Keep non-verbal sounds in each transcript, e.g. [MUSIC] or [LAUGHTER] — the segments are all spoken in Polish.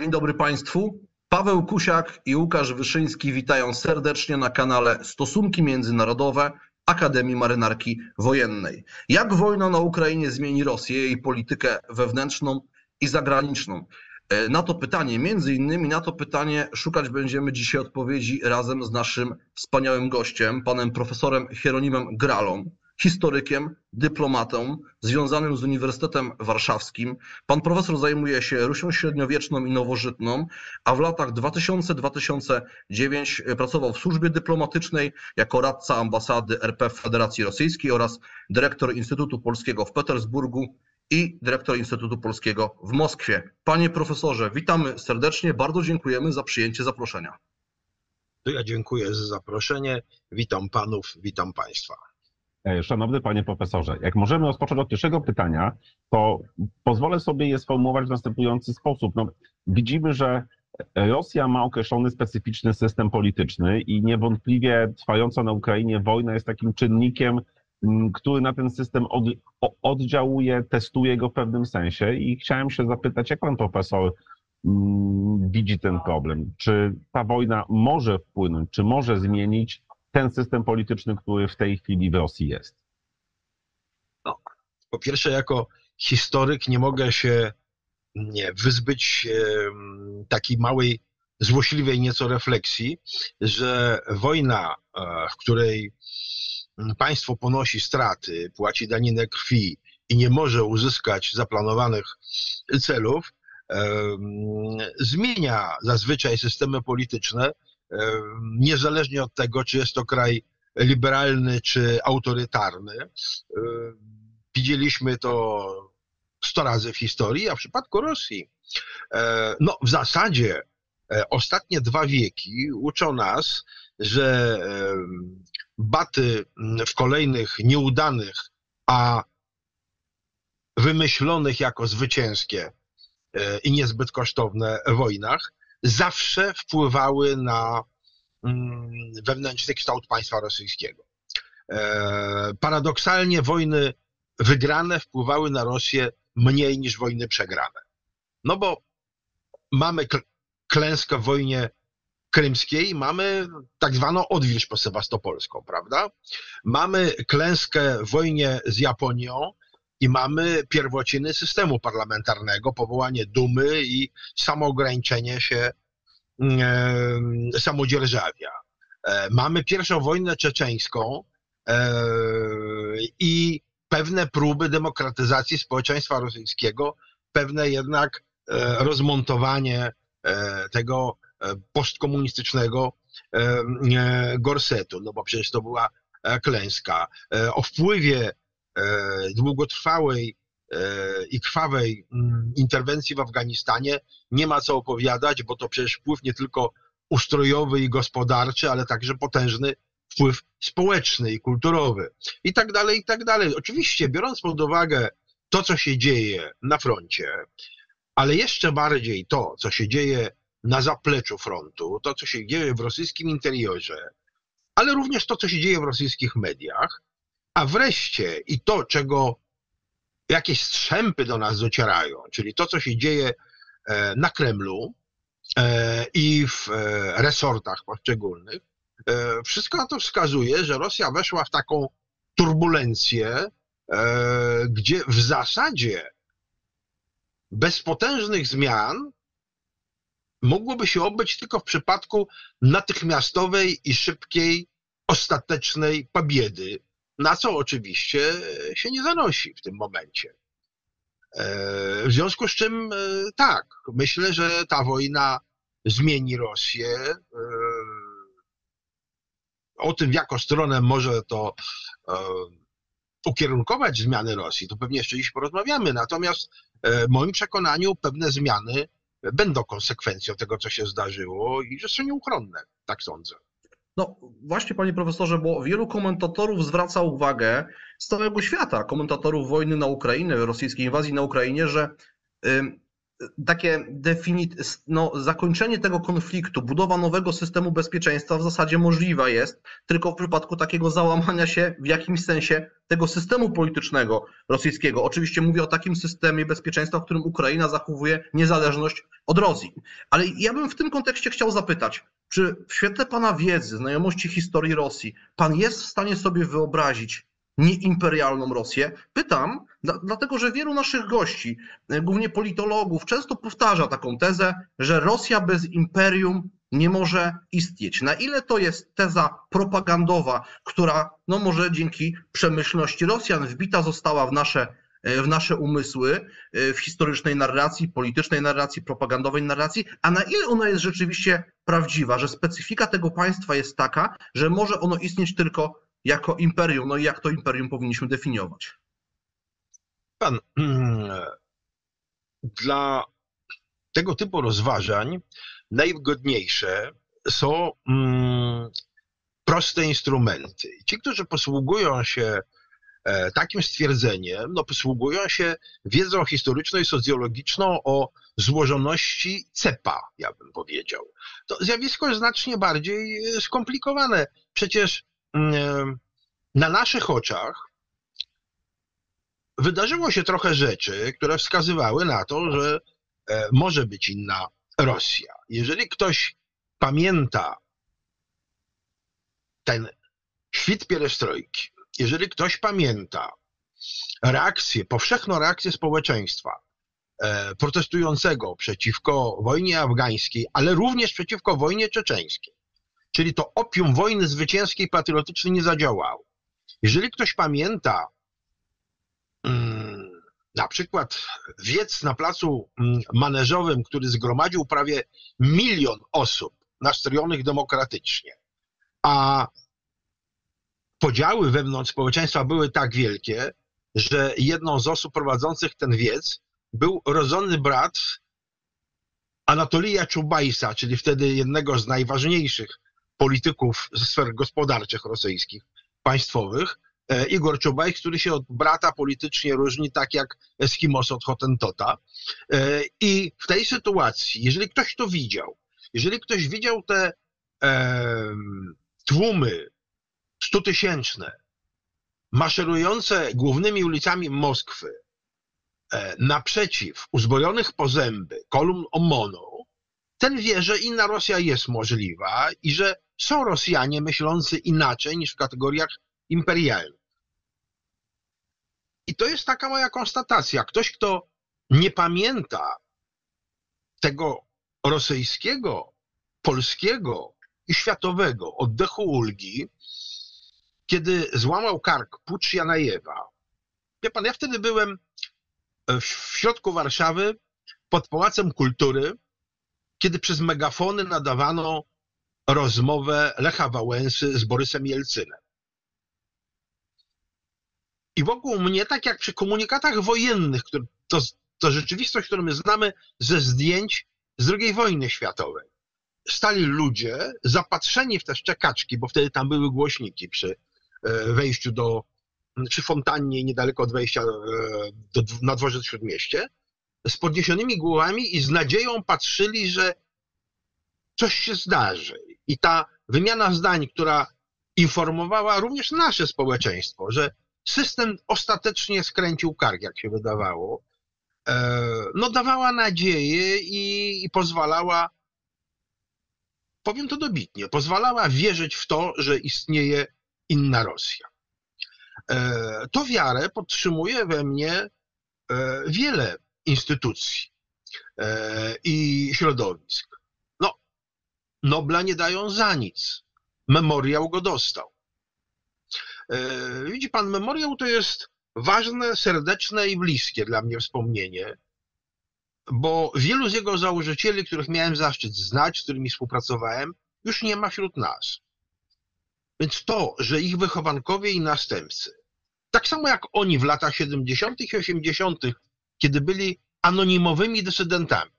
Dzień dobry Państwu. Paweł Kusiak i Łukasz Wyszyński witają serdecznie na kanale Stosunki Międzynarodowe Akademii Marynarki Wojennej. Jak wojna na Ukrainie zmieni Rosję, jej politykę wewnętrzną i zagraniczną? E, na to pytanie, między innymi na to pytanie, szukać będziemy dzisiaj odpowiedzi razem z naszym wspaniałym gościem, panem profesorem Hieronimem Gralą, historykiem, dyplomatą związanym z Uniwersytetem Warszawskim. Pan profesor zajmuje się Rusią średniowieczną i nowożytną, a w latach 2000-2009 pracował w służbie dyplomatycznej jako radca ambasady RP w Federacji Rosyjskiej oraz dyrektor Instytutu Polskiego w Petersburgu i dyrektor Instytutu Polskiego w Moskwie. Panie profesorze, witamy serdecznie, bardzo dziękujemy za przyjęcie zaproszenia. Ja dziękuję za zaproszenie. Witam panów, witam państwa. E, szanowny panie profesorze, jak możemy rozpocząć od pierwszego pytania, to pozwolę sobie je sformułować w następujący sposób. No, widzimy, że Rosja ma określony specyficzny system polityczny i niewątpliwie trwająca na Ukrainie wojna jest takim czynnikiem, który na ten system od, oddziałuje, testuje go w pewnym sensie. I chciałem się zapytać, jak pan profesor widzi ten problem? Czy ta wojna może wpłynąć, czy może zmienić ten system polityczny, który w tej chwili w Rosji jest? No, po pierwsze, jako historyk nie mogę się nie, wyzbyć takiej małej, złośliwej nieco refleksji, że wojna, e, w której państwo ponosi straty, płaci daninę krwi i nie może uzyskać zaplanowanych celów, zmienia zazwyczaj systemy polityczne, niezależnie od tego, czy jest to kraj liberalny czy autorytarny. Widzieliśmy to 100 razy w historii, a w przypadku Rosji, e, no w zasadzie e, ostatnie dwa wieki uczą nas, że baty w kolejnych nieudanych, a wymyślonych jako zwycięskie e, i niezbyt kosztowne wojnach zawsze wpływały na mm, wewnętrzny kształt państwa rosyjskiego. E, paradoksalnie wojny wygrane wpływały na Rosję mniej niż wojny przegrane. No bo mamy klęskę w wojnie krymskiej, mamy tak zwaną odwilż po sewastopolską, prawda? Mamy klęskę w wojnie z Japonią, i mamy pierwociny systemu parlamentarnego, powołanie dumy i samoograniczenie się e, samodzierżawia. E, mamy pierwszą wojnę czeczeńską e, i pewne próby demokratyzacji społeczeństwa rosyjskiego, pewne jednak e, rozmontowanie tego postkomunistycznego gorsetu, no bo przecież to była klęska. O wpływie długotrwałej e, i krwawej mm, interwencji w Afganistanie nie ma co opowiadać, bo to przecież wpływ nie tylko ustrojowy i gospodarczy, ale także potężny wpływ społeczny i kulturowy i tak dalej, i tak dalej. Oczywiście, biorąc pod uwagę to, co się dzieje na froncie, ale jeszcze bardziej to, co się dzieje na zapleczu frontu, to, co się dzieje w rosyjskim interiorze, ale również to, co się dzieje w rosyjskich mediach, a wreszcie i to, czego jakieś strzępy do nas docierają, czyli to, co się dzieje e, na Kremlu e, i w e, resortach poszczególnych, wszystko na to wskazuje, że Rosja weszła w taką turbulencję, gdzie w zasadzie bez potężnych zmian mogłoby się obyć tylko w przypadku natychmiastowej i szybkiej, ostatecznej pobiedy na co oczywiście się nie zanosi w tym momencie. E, w związku z czym e, tak, myślę, że ta wojna zmieni Rosję. E, o tym, w jaką stronę może to ukierunkować zmiany Rosji, to pewnie jeszcze dziś porozmawiamy. Natomiast w moim przekonaniu pewne zmiany będą konsekwencją tego, co się zdarzyło i że są nieuchronne, tak sądzę. No właśnie, panie profesorze, bo wielu komentatorów zwraca uwagę z całego świata, komentatorów wojny na Ukrainę, rosyjskiej inwazji na Ukrainie, że takie definit, no, zakończenie tego konfliktu, budowa nowego systemu bezpieczeństwa w zasadzie możliwa jest tylko w przypadku takiego załamania się w jakimś sensie tego systemu politycznego rosyjskiego. Oczywiście mówię o takim systemie bezpieczeństwa, w którym Ukraina zachowuje niezależność od Rosji. Ale ja bym w tym kontekście chciał zapytać, czy w świetle Pana wiedzy, znajomości historii Rosji, Pan jest w stanie sobie wyobrazić, nieimperialną Rosję? Pytam, dlatego że wielu naszych gości, e, głównie politologów, często powtarza taką tezę, że Rosja bez imperium nie może istnieć. Na ile to jest teza propagandowa, która no może dzięki przemyślności Rosjan wbita została w nasze, e, w nasze umysły, e, w historycznej narracji, politycznej narracji, propagandowej narracji, a na ile ona jest rzeczywiście prawdziwa, że specyfika tego państwa jest taka, że może ono istnieć tylko jako imperium. No i jak to imperium powinniśmy definiować? Pan, [CLEARS THROAT] dla tego typu rozważań najwygodniejsze są mm, proste instrumenty. Ci, którzy posługują się e, takim stwierdzeniem, no posługują się wiedzą historyczną i socjologiczną o złożoności cepa, ja bym powiedział. To zjawisko jest znacznie bardziej skomplikowane. Przecież na naszych oczach wydarzyło się trochę rzeczy, które wskazywały na to, że e, może być inna Rosja. Jeżeli ktoś pamięta ten świt pierestrojki, jeżeli ktoś pamięta reakcję, powszechną reakcję społeczeństwa e, protestującego przeciwko wojnie afgańskiej, ale również przeciwko wojnie czeczeńskiej, czyli to opium wojny zwycięskiej patriotycznej nie zadziałało. Jeżeli ktoś pamięta mm, na przykład wiec na placu mm, maneżowym, który zgromadził prawie milion osób nastrojzonych demokratycznie, a podziały wewnątrz społeczeństwa były tak wielkie, że jedną z osób prowadzących ten wiec był rodzony brat Anatolija Czubajsa, czyli wtedy jednego z najważniejszych polityków ze sfer gospodarczych rosyjskich, państwowych, e, Igor Czubaj, który się od brata politycznie różni, tak jak Eskimos od Hotentota. E, I w tej sytuacji, jeżeli ktoś to widział, jeżeli ktoś widział te e, tłumy stutysięczne, maszerujące głównymi ulicami Moskwy e, naprzeciw uzbrojonych po zęby kolumn OMON-u, ten wie, że inna Rosja jest możliwa i że są Rosjanie myślący inaczej niż w kategoriach imperialnych. I to jest taka moja konstatacja. Ktoś, kto nie pamięta tego rosyjskiego, polskiego i światowego oddechu ulgi, kiedy złamał kark Pucz Janajewa. Wie pan, ja wtedy byłem w środku Warszawy pod Pałacem Kultury, kiedy przez megafony nadawano rozmowę Lecha Wałęsy z Borysem Jelcynem. I wokół mnie, tak jak przy komunikatach wojennych, to, to rzeczywistość, którą my znamy ze zdjęć z II wojny światowej, stali ludzie zapatrzeni w te szczekaczki, bo wtedy tam były głośniki przy e, wejściu do, przy fontannie niedaleko od wejścia e, do, na dworzec Śródmieście, z podniesionymi głowami i z nadzieją patrzyli, że coś się zdarzy. I ta wymiana zdań, która informowała również nasze społeczeństwo, że system ostatecznie skręcił kark, jak się wydawało, e, no dawała nadzieję i, i pozwalała, powiem to dobitnie, pozwalała wierzyć w to, że istnieje inna Rosja. E, to wiarę podtrzymuje we mnie e, wiele instytucji i środowisk. Nobla nie dają za nic. Memoriał go dostał. E, widzi pan, memoriał to jest ważne, serdeczne i bliskie dla mnie wspomnienie, bo wielu z jego założycieli, których miałem zaszczyt znać, z którymi współpracowałem, już nie ma wśród nas. Więc to, że ich wychowankowie i następcy, tak samo jak oni w latach 70. i 80., kiedy byli anonimowymi dysydentami,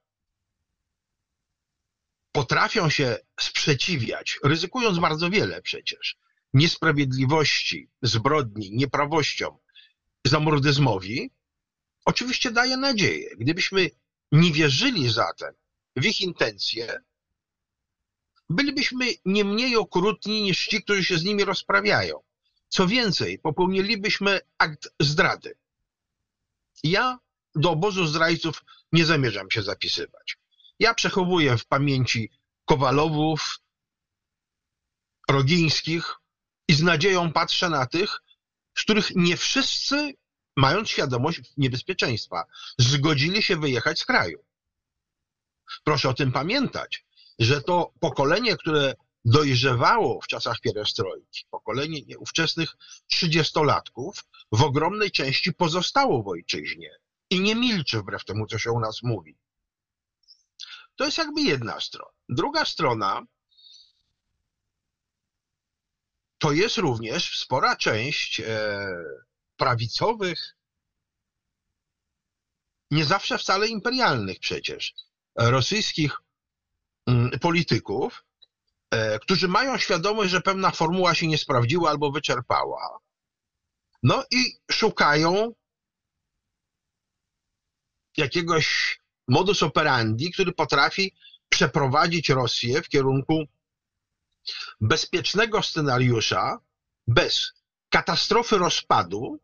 potrafią się sprzeciwiać, ryzykując bardzo wiele przecież, niesprawiedliwości, zbrodni, nieprawościom, zamordyzmowi, oczywiście daje nadzieję. Gdybyśmy nie wierzyli zatem w ich intencje, bylibyśmy nie mniej okrutni niż ci, którzy się z nimi rozprawiają. Co więcej, popełnilibyśmy akt zdrady. Ja do obozu zdrajców nie zamierzam się zapisywać. Ja przechowuję w pamięci Kowalowów, Rogińskich i z nadzieją patrzę na tych, z których nie wszyscy, mając świadomość niebezpieczeństwa, zgodzili się wyjechać z kraju. Proszę o tym pamiętać, że to pokolenie, które dojrzewało w czasach pierestrojki, pokolenie ówczesnych trzydziestolatków, w ogromnej części pozostało w ojczyźnie i nie milczy wbrew temu, co się u nas mówi. To jest jakby jedna strona. Druga strona to jest również spora część e, prawicowych, nie zawsze wcale imperialnych przecież, rosyjskich mm, polityków, e, którzy mają świadomość, że pewna formuła się nie sprawdziła albo wyczerpała. No i szukają jakiegoś modus operandi, który potrafi przeprowadzić Rosję w kierunku bezpiecznego scenariusza, bez katastrofy rozpadu,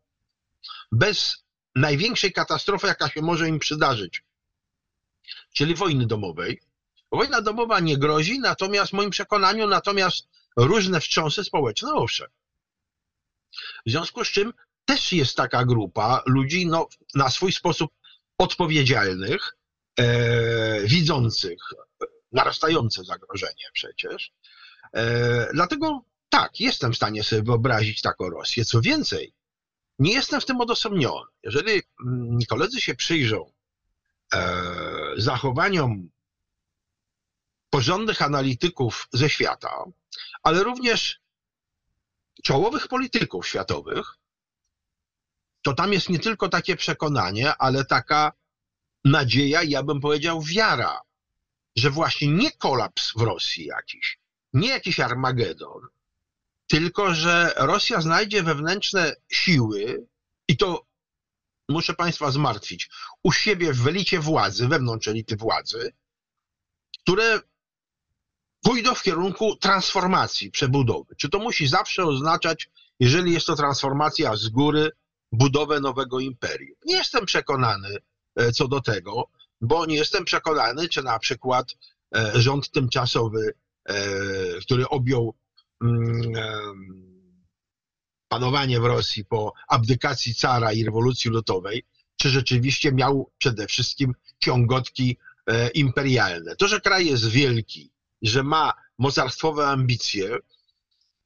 bez największej katastrofy, jaka się może im przydarzyć, czyli wojny domowej. Wojna domowa nie grozi, natomiast w moim przekonaniu, natomiast różne wstrząsy społeczne, owszem. W związku z czym też jest taka grupa ludzi no, na swój sposób odpowiedzialnych, widzących narastające zagrożenie przecież. E, dlatego tak, jestem w stanie sobie wyobrazić taką Rosję. Co więcej, nie jestem w tym odosobniony. Jeżeli mm, koledzy się przyjrzą e, zachowaniom porządnych analityków ze świata, ale również czołowych polityków światowych, to tam jest nie tylko takie przekonanie, ale taka nadzieja, ja bym powiedział wiara, że właśnie nie kolaps w Rosji jakiś, nie jakiś Armagedon, tylko że Rosja znajdzie wewnętrzne siły i to muszę Państwa zmartwić, u siebie w elicie władzy, wewnątrz elity władzy, które pójdą w kierunku transformacji, przebudowy. Czy to musi zawsze oznaczać, jeżeli jest to transformacja z góry, budowę nowego imperium? Nie jestem przekonany co do tego, bo nie jestem przekonany, czy na przykład e, rząd tymczasowy, e, który objął mm, panowanie w Rosji po abdykacji cara i rewolucji ludowej, czy rzeczywiście miał przede wszystkim ciągotki imperialne. To, że kraj jest wielki, że ma mocarstwowe ambicje,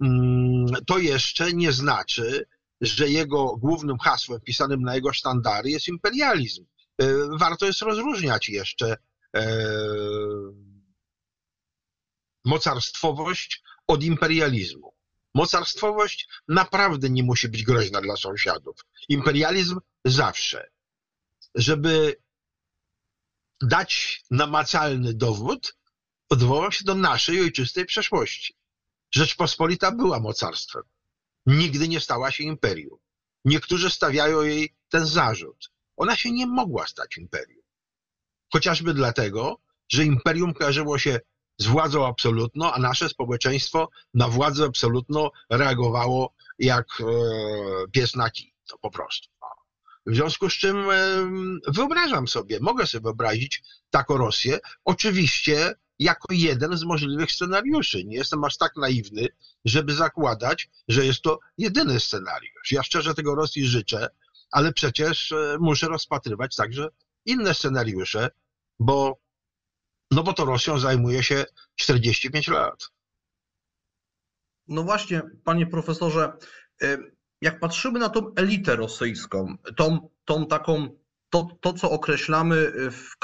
mm, to jeszcze nie znaczy, że jego głównym hasłem wpisanym na jego sztandary jest imperializm. E, warto jest rozróżniać jeszcze e, mocarstwowość od imperializmu. Mocarstwowość naprawdę nie musi być groźna dla sąsiadów. Imperializm zawsze. Żeby dać namacalny dowód, odwołam się do naszej ojczystej przeszłości. Rzeczpospolita była mocarstwem. Nigdy nie stała się imperium. Niektórzy stawiają jej ten zarzut. Ona się nie mogła stać imperium. Chociażby dlatego, że imperium kojarzyło się z władzą absolutną, a nasze społeczeństwo na władzę absolutną reagowało jak e, pies na kij. To po prostu. W związku z czym e, wyobrażam sobie, mogę sobie wyobrazić taką Rosję. Oczywiście jako jeden z możliwych scenariuszy. Nie jestem aż tak naiwny, żeby zakładać, że jest to jedyny scenariusz. Ja szczerze tego Rosji życzę, ale przecież e, muszę rozpatrywać także inne scenariusze, bo, no bo to Rosją zajmuje się 45 lat. No właśnie, panie profesorze, e, jak patrzymy na tą elitę rosyjską, tą, tą taką to, to co określamy w,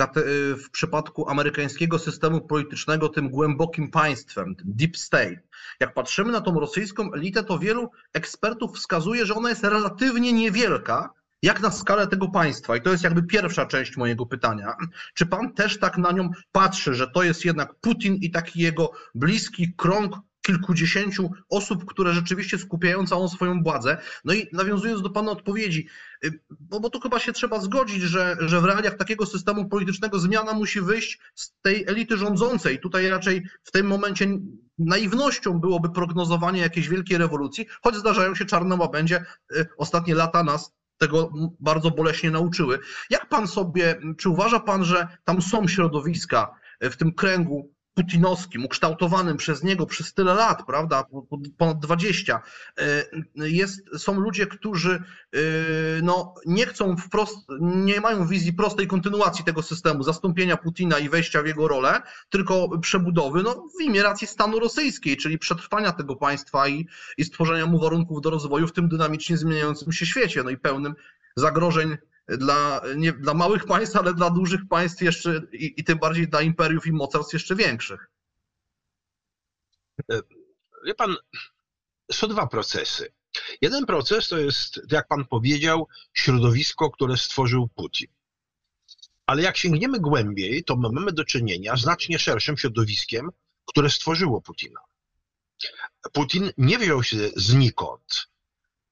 w, przypadku amerykańskiego systemu politycznego tym głębokim państwem, tym deep state. Jak patrzymy na tą rosyjską elitę, to wielu ekspertów wskazuje, że ona jest relatywnie niewielka, jak na skalę tego państwa. I to jest jakby pierwsza część mojego pytania. Czy pan też tak na nią patrzy, że to jest jednak Putin i taki jego bliski krąg kilkudziesięciu osób, które rzeczywiście skupiają całą swoją władzę. No i nawiązując do Pana odpowiedzi, y, bo, bo tu chyba się trzeba zgodzić, że, że w realiach takiego systemu politycznego zmiana musi wyjść z tej elity rządzącej. Tutaj raczej w tym momencie naiwnością byłoby prognozowanie jakiejś wielkiej rewolucji, choć zdarzają się czarne łabędzie. Y, ostatnie lata nas tego bardzo boleśnie nauczyły. Jak pan sobie, czy uważa pan, że tam są środowiska w tym kręgu putinowskim, ukształtowanym przez niego przez tyle lat, prawda, ponad 20, e, jest, są ludzie, którzy e, no, nie chcą wprost, nie mają wizji prostej kontynuacji tego systemu, zastąpienia Putina i wejścia w jego rolę, tylko przebudowy no, w imię racji stanu rosyjskiej, czyli przetrwania tego państwa i, i stworzenia mu warunków do rozwoju w tym dynamicznie zmieniającym się świecie, no i pełnym zagrożeń dla, nie, dla małych państw, ale dla dużych państw jeszcze i, i tym bardziej dla imperiów i mocarstw jeszcze większych. Wie pan, są dwa procesy. Jeden proces to jest, jak pan powiedział, środowisko, które stworzył Putin. Ale jak sięgniemy głębiej, to mamy do czynienia z znacznie szerszym środowiskiem, które stworzyło Putina. Putin nie wziął się znikąd.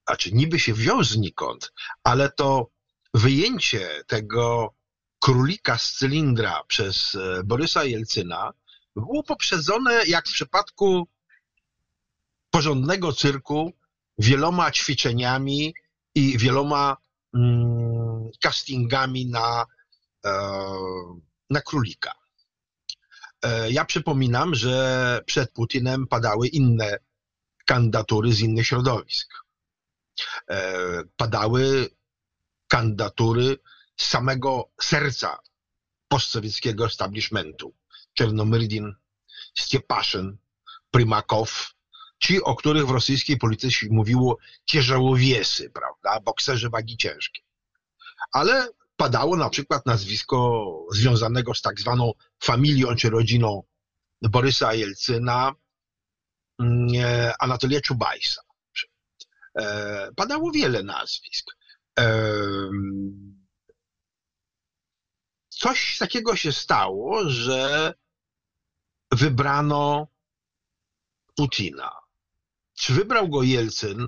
Znaczy, niby się wziął znikąd, ale to wyjęcie tego królika z cylindra przez e, Borysa Jelcyna było poprzedzone, jak w przypadku porządnego cyrku, wieloma ćwiczeniami i wieloma mm, castingami na, e, na królika. E, ja przypominam, że przed Putinem padały inne kandydatury z innych środowisk. Padały kandydatury z samego serca postsowieckiego establishmentu. Czernomyrdin, Stiepaszyn, Prymakow, ci, o których w rosyjskiej polityce mówiło ciężałowiesy, prawda, bokserzy wagi ciężkie. Ale padało na przykład nazwisko związanego z tak zwaną familią czy rodziną Borysa Jelcyna, mm, e, Anatolia Czubajsa. E, padało wiele nazwisk coś takiego się stało, że wybrano Putina. Czy wybrał go Jelcyn,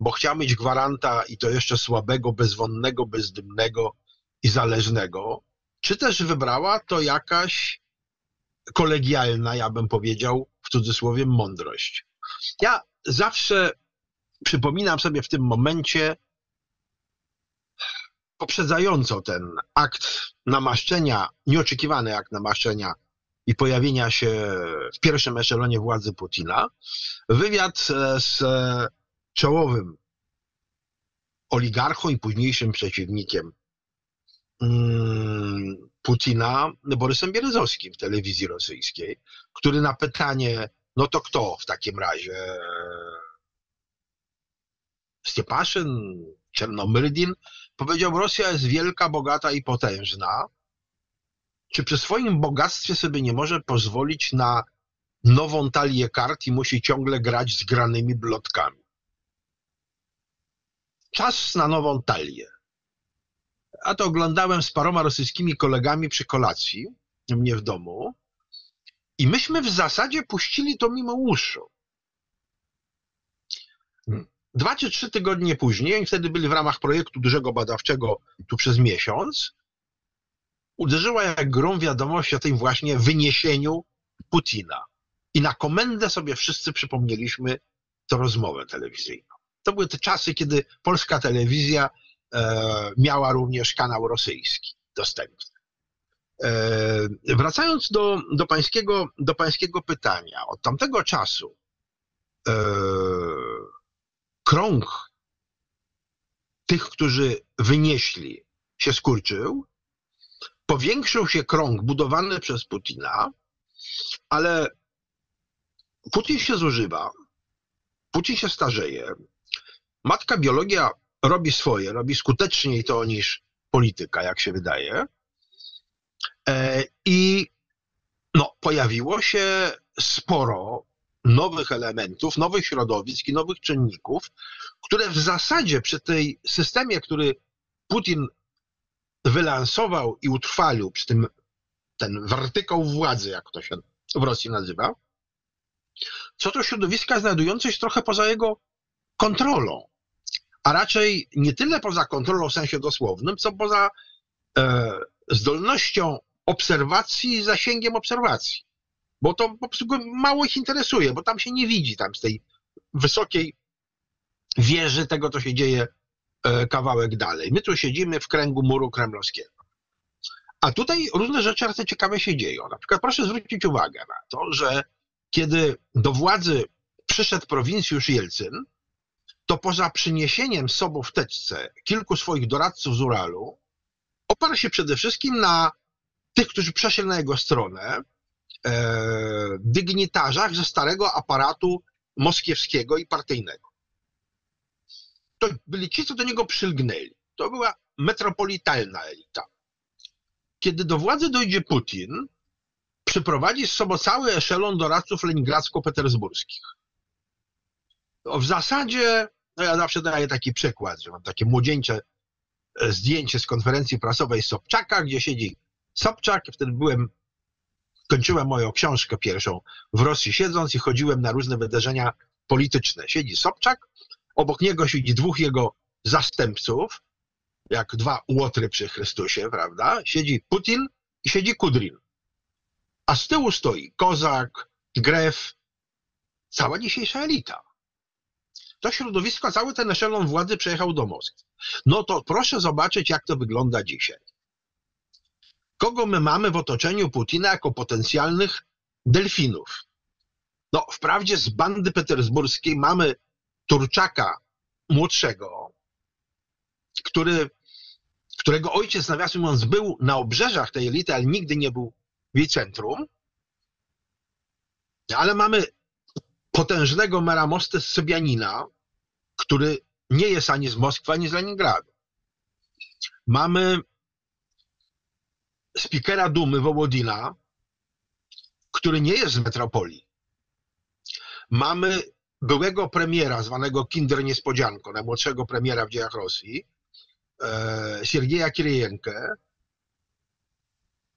bo chciał mieć gwaranta i to jeszcze słabego, bezwonnego, bezdymnego i zależnego, czy też wybrała to jakaś kolegialna, ja bym powiedział, w cudzysłowie, mądrość. Ja zawsze przypominam sobie w tym momencie poprzedzająco ten akt namaszczenia, nieoczekiwany akt namaszczenia i pojawienia się w pierwszym eszelonie władzy Putina, wywiad z czołowym oligarchą i późniejszym przeciwnikiem mm, Putina, Borysem Bierezowskim w telewizji rosyjskiej, który na pytanie, no to kto w takim razie? Stiepaszyn, Czernomyrdin, Powiedział, Rosja jest wielka, bogata i potężna. Czy przy swoim bogactwie sobie nie może pozwolić na nową talię kart i musi ciągle grać z granymi blotkami? Czas na nową talię. A to oglądałem z paroma rosyjskimi kolegami przy kolacji mnie w domu i myśmy w zasadzie puścili to mimo uszu. Dwa czy trzy tygodnie później, wtedy byli w ramach projektu dużego badawczego tu przez miesiąc, uderzyła jak grom wiadomość o tym właśnie wyniesieniu Putina. I na komendę sobie wszyscy przypomnieliśmy tę rozmowę telewizyjną. To były te czasy, kiedy polska telewizja e, miała również kanał rosyjski dostępny. E, wracając do, do, pańskiego, do pańskiego pytania, od tamtego czasu e, krąg tych, którzy wynieśli, się skurczył. Powiększył się krąg budowany przez Putina, ale Putin się zużywa, Putin się starzeje. Matka biologia robi swoje, robi skuteczniej to niż polityka, jak się wydaje. E, I no, pojawiło się sporo nowych elementów, nowych środowisk i nowych czynników, które w zasadzie przy tej systemie, który Putin wylansował i utrwalił, przy tym ten wertykał władzy, jak to się w Rosji nazywa, są to środowiska znajdujące się trochę poza jego kontrolą, a raczej nie tyle poza kontrolą w sensie dosłownym, co poza e, zdolnością obserwacji i zasięgiem obserwacji. Bo to po prostu mało ich interesuje, bo tam się nie widzi tam z tej wysokiej wieży tego, co się dzieje e, kawałek dalej. My tu siedzimy w kręgu muru kremlowskiego. A tutaj różne rzeczy bardzo ciekawe się dzieją. Na przykład proszę zwrócić uwagę na to, że kiedy do władzy przyszedł prowincjusz Jelcyn, to poza przyniesieniem sobą w teczce kilku swoich doradców z Uralu, oparł się przede wszystkim na tych, którzy przeszli na jego stronę, dygnitarzach ze starego aparatu moskiewskiego i partyjnego. To byli ci, co do niego przylgnęli. To była metropolitalna elita. Kiedy do władzy dojdzie Putin, przyprowadzi z sobą cały eszelon doradców leningradzko-petersburskich. W zasadzie, no ja zawsze daję taki przykład, że mam takie młodzieńcze e, zdjęcie z konferencji prasowej Sobczaka, gdzie siedzi Sobczak, wtedy byłem, kończyłem moją książkę pierwszą w Rosji siedząc i chodziłem na różne wydarzenia polityczne. Siedzi Sobczak, obok niego siedzi dwóch jego zastępców, jak dwa łotry przy Chrystusie, prawda? Siedzi Putin i siedzi Kudrin. A z tyłu stoi Kozak, Gref, cała dzisiejsza elita. To środowisko, cały ten eszelon władzy przejechał do Moskwy. No to proszę zobaczyć, jak to wygląda dzisiaj. Kogo my mamy w otoczeniu Putina jako potencjalnych delfinów? No, wprawdzie z bandy petersburskiej mamy Turczaka młodszego, który, którego ojciec, nawiasem mówiąc, był na obrzeżach tej elity, ale nigdy nie był w jej centrum. Ale mamy potężnego mera Mosty z Sybianina, który nie jest ani z Moskwy, ani z Leningradu. Mamy spikera Dumy Wołodina, który nie jest z metropolii. Mamy byłego premiera, zwanego Kinder Niespodzianko, najmłodszego premiera w dziejach Rosji, e, Siergieja Kiryjenkę,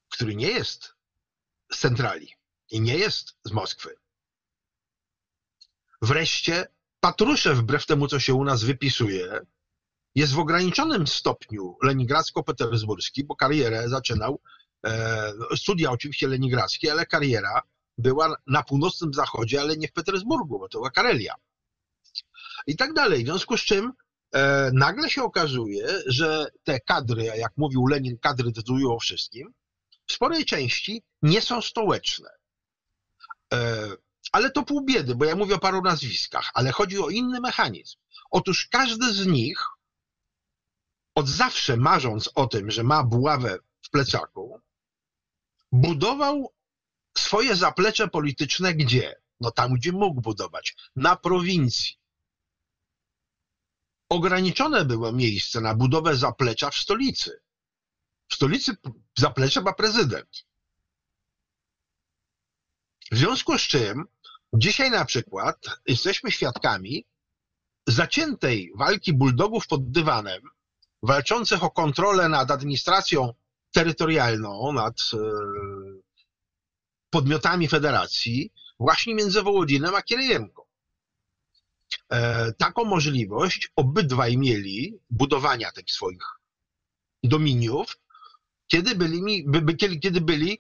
który nie jest z centrali i nie jest z Moskwy. Wreszcie Patruszew, wbrew temu, co się u nas wypisuje, jest w ograniczonym stopniu leningradzko-petersburski, bo karierę zaczynał, e, studia oczywiście leningradzkie, ale kariera była na północnym zachodzie, ale nie w Petersburgu, bo to była Karelia. I tak dalej. W związku z czym e, nagle się okazuje, że te kadry, jak mówił Lenin, kadry decydują o wszystkim, w sporej części nie są stołeczne. E, ale to pół biedy, bo ja mówię o paru nazwiskach, ale chodzi o inny mechanizm. Otóż każdy z nich, od zawsze marząc o tym, że ma buławę w plecaku, budował swoje zaplecze polityczne gdzie? No tam, gdzie mógł budować, na prowincji. Ograniczone było miejsce na budowę zaplecza w stolicy. W stolicy zaplecze ma prezydent. W związku z czym dzisiaj na przykład jesteśmy świadkami zaciętej walki buldogów pod dywanem, walczących o kontrolę nad administracją terytorialną, nad e, podmiotami federacji, właśnie między Wołodinem a Kieryjenką. E, taką możliwość obydwaj mieli budowania tych swoich dominiów, kiedy byli, by, kiedy byli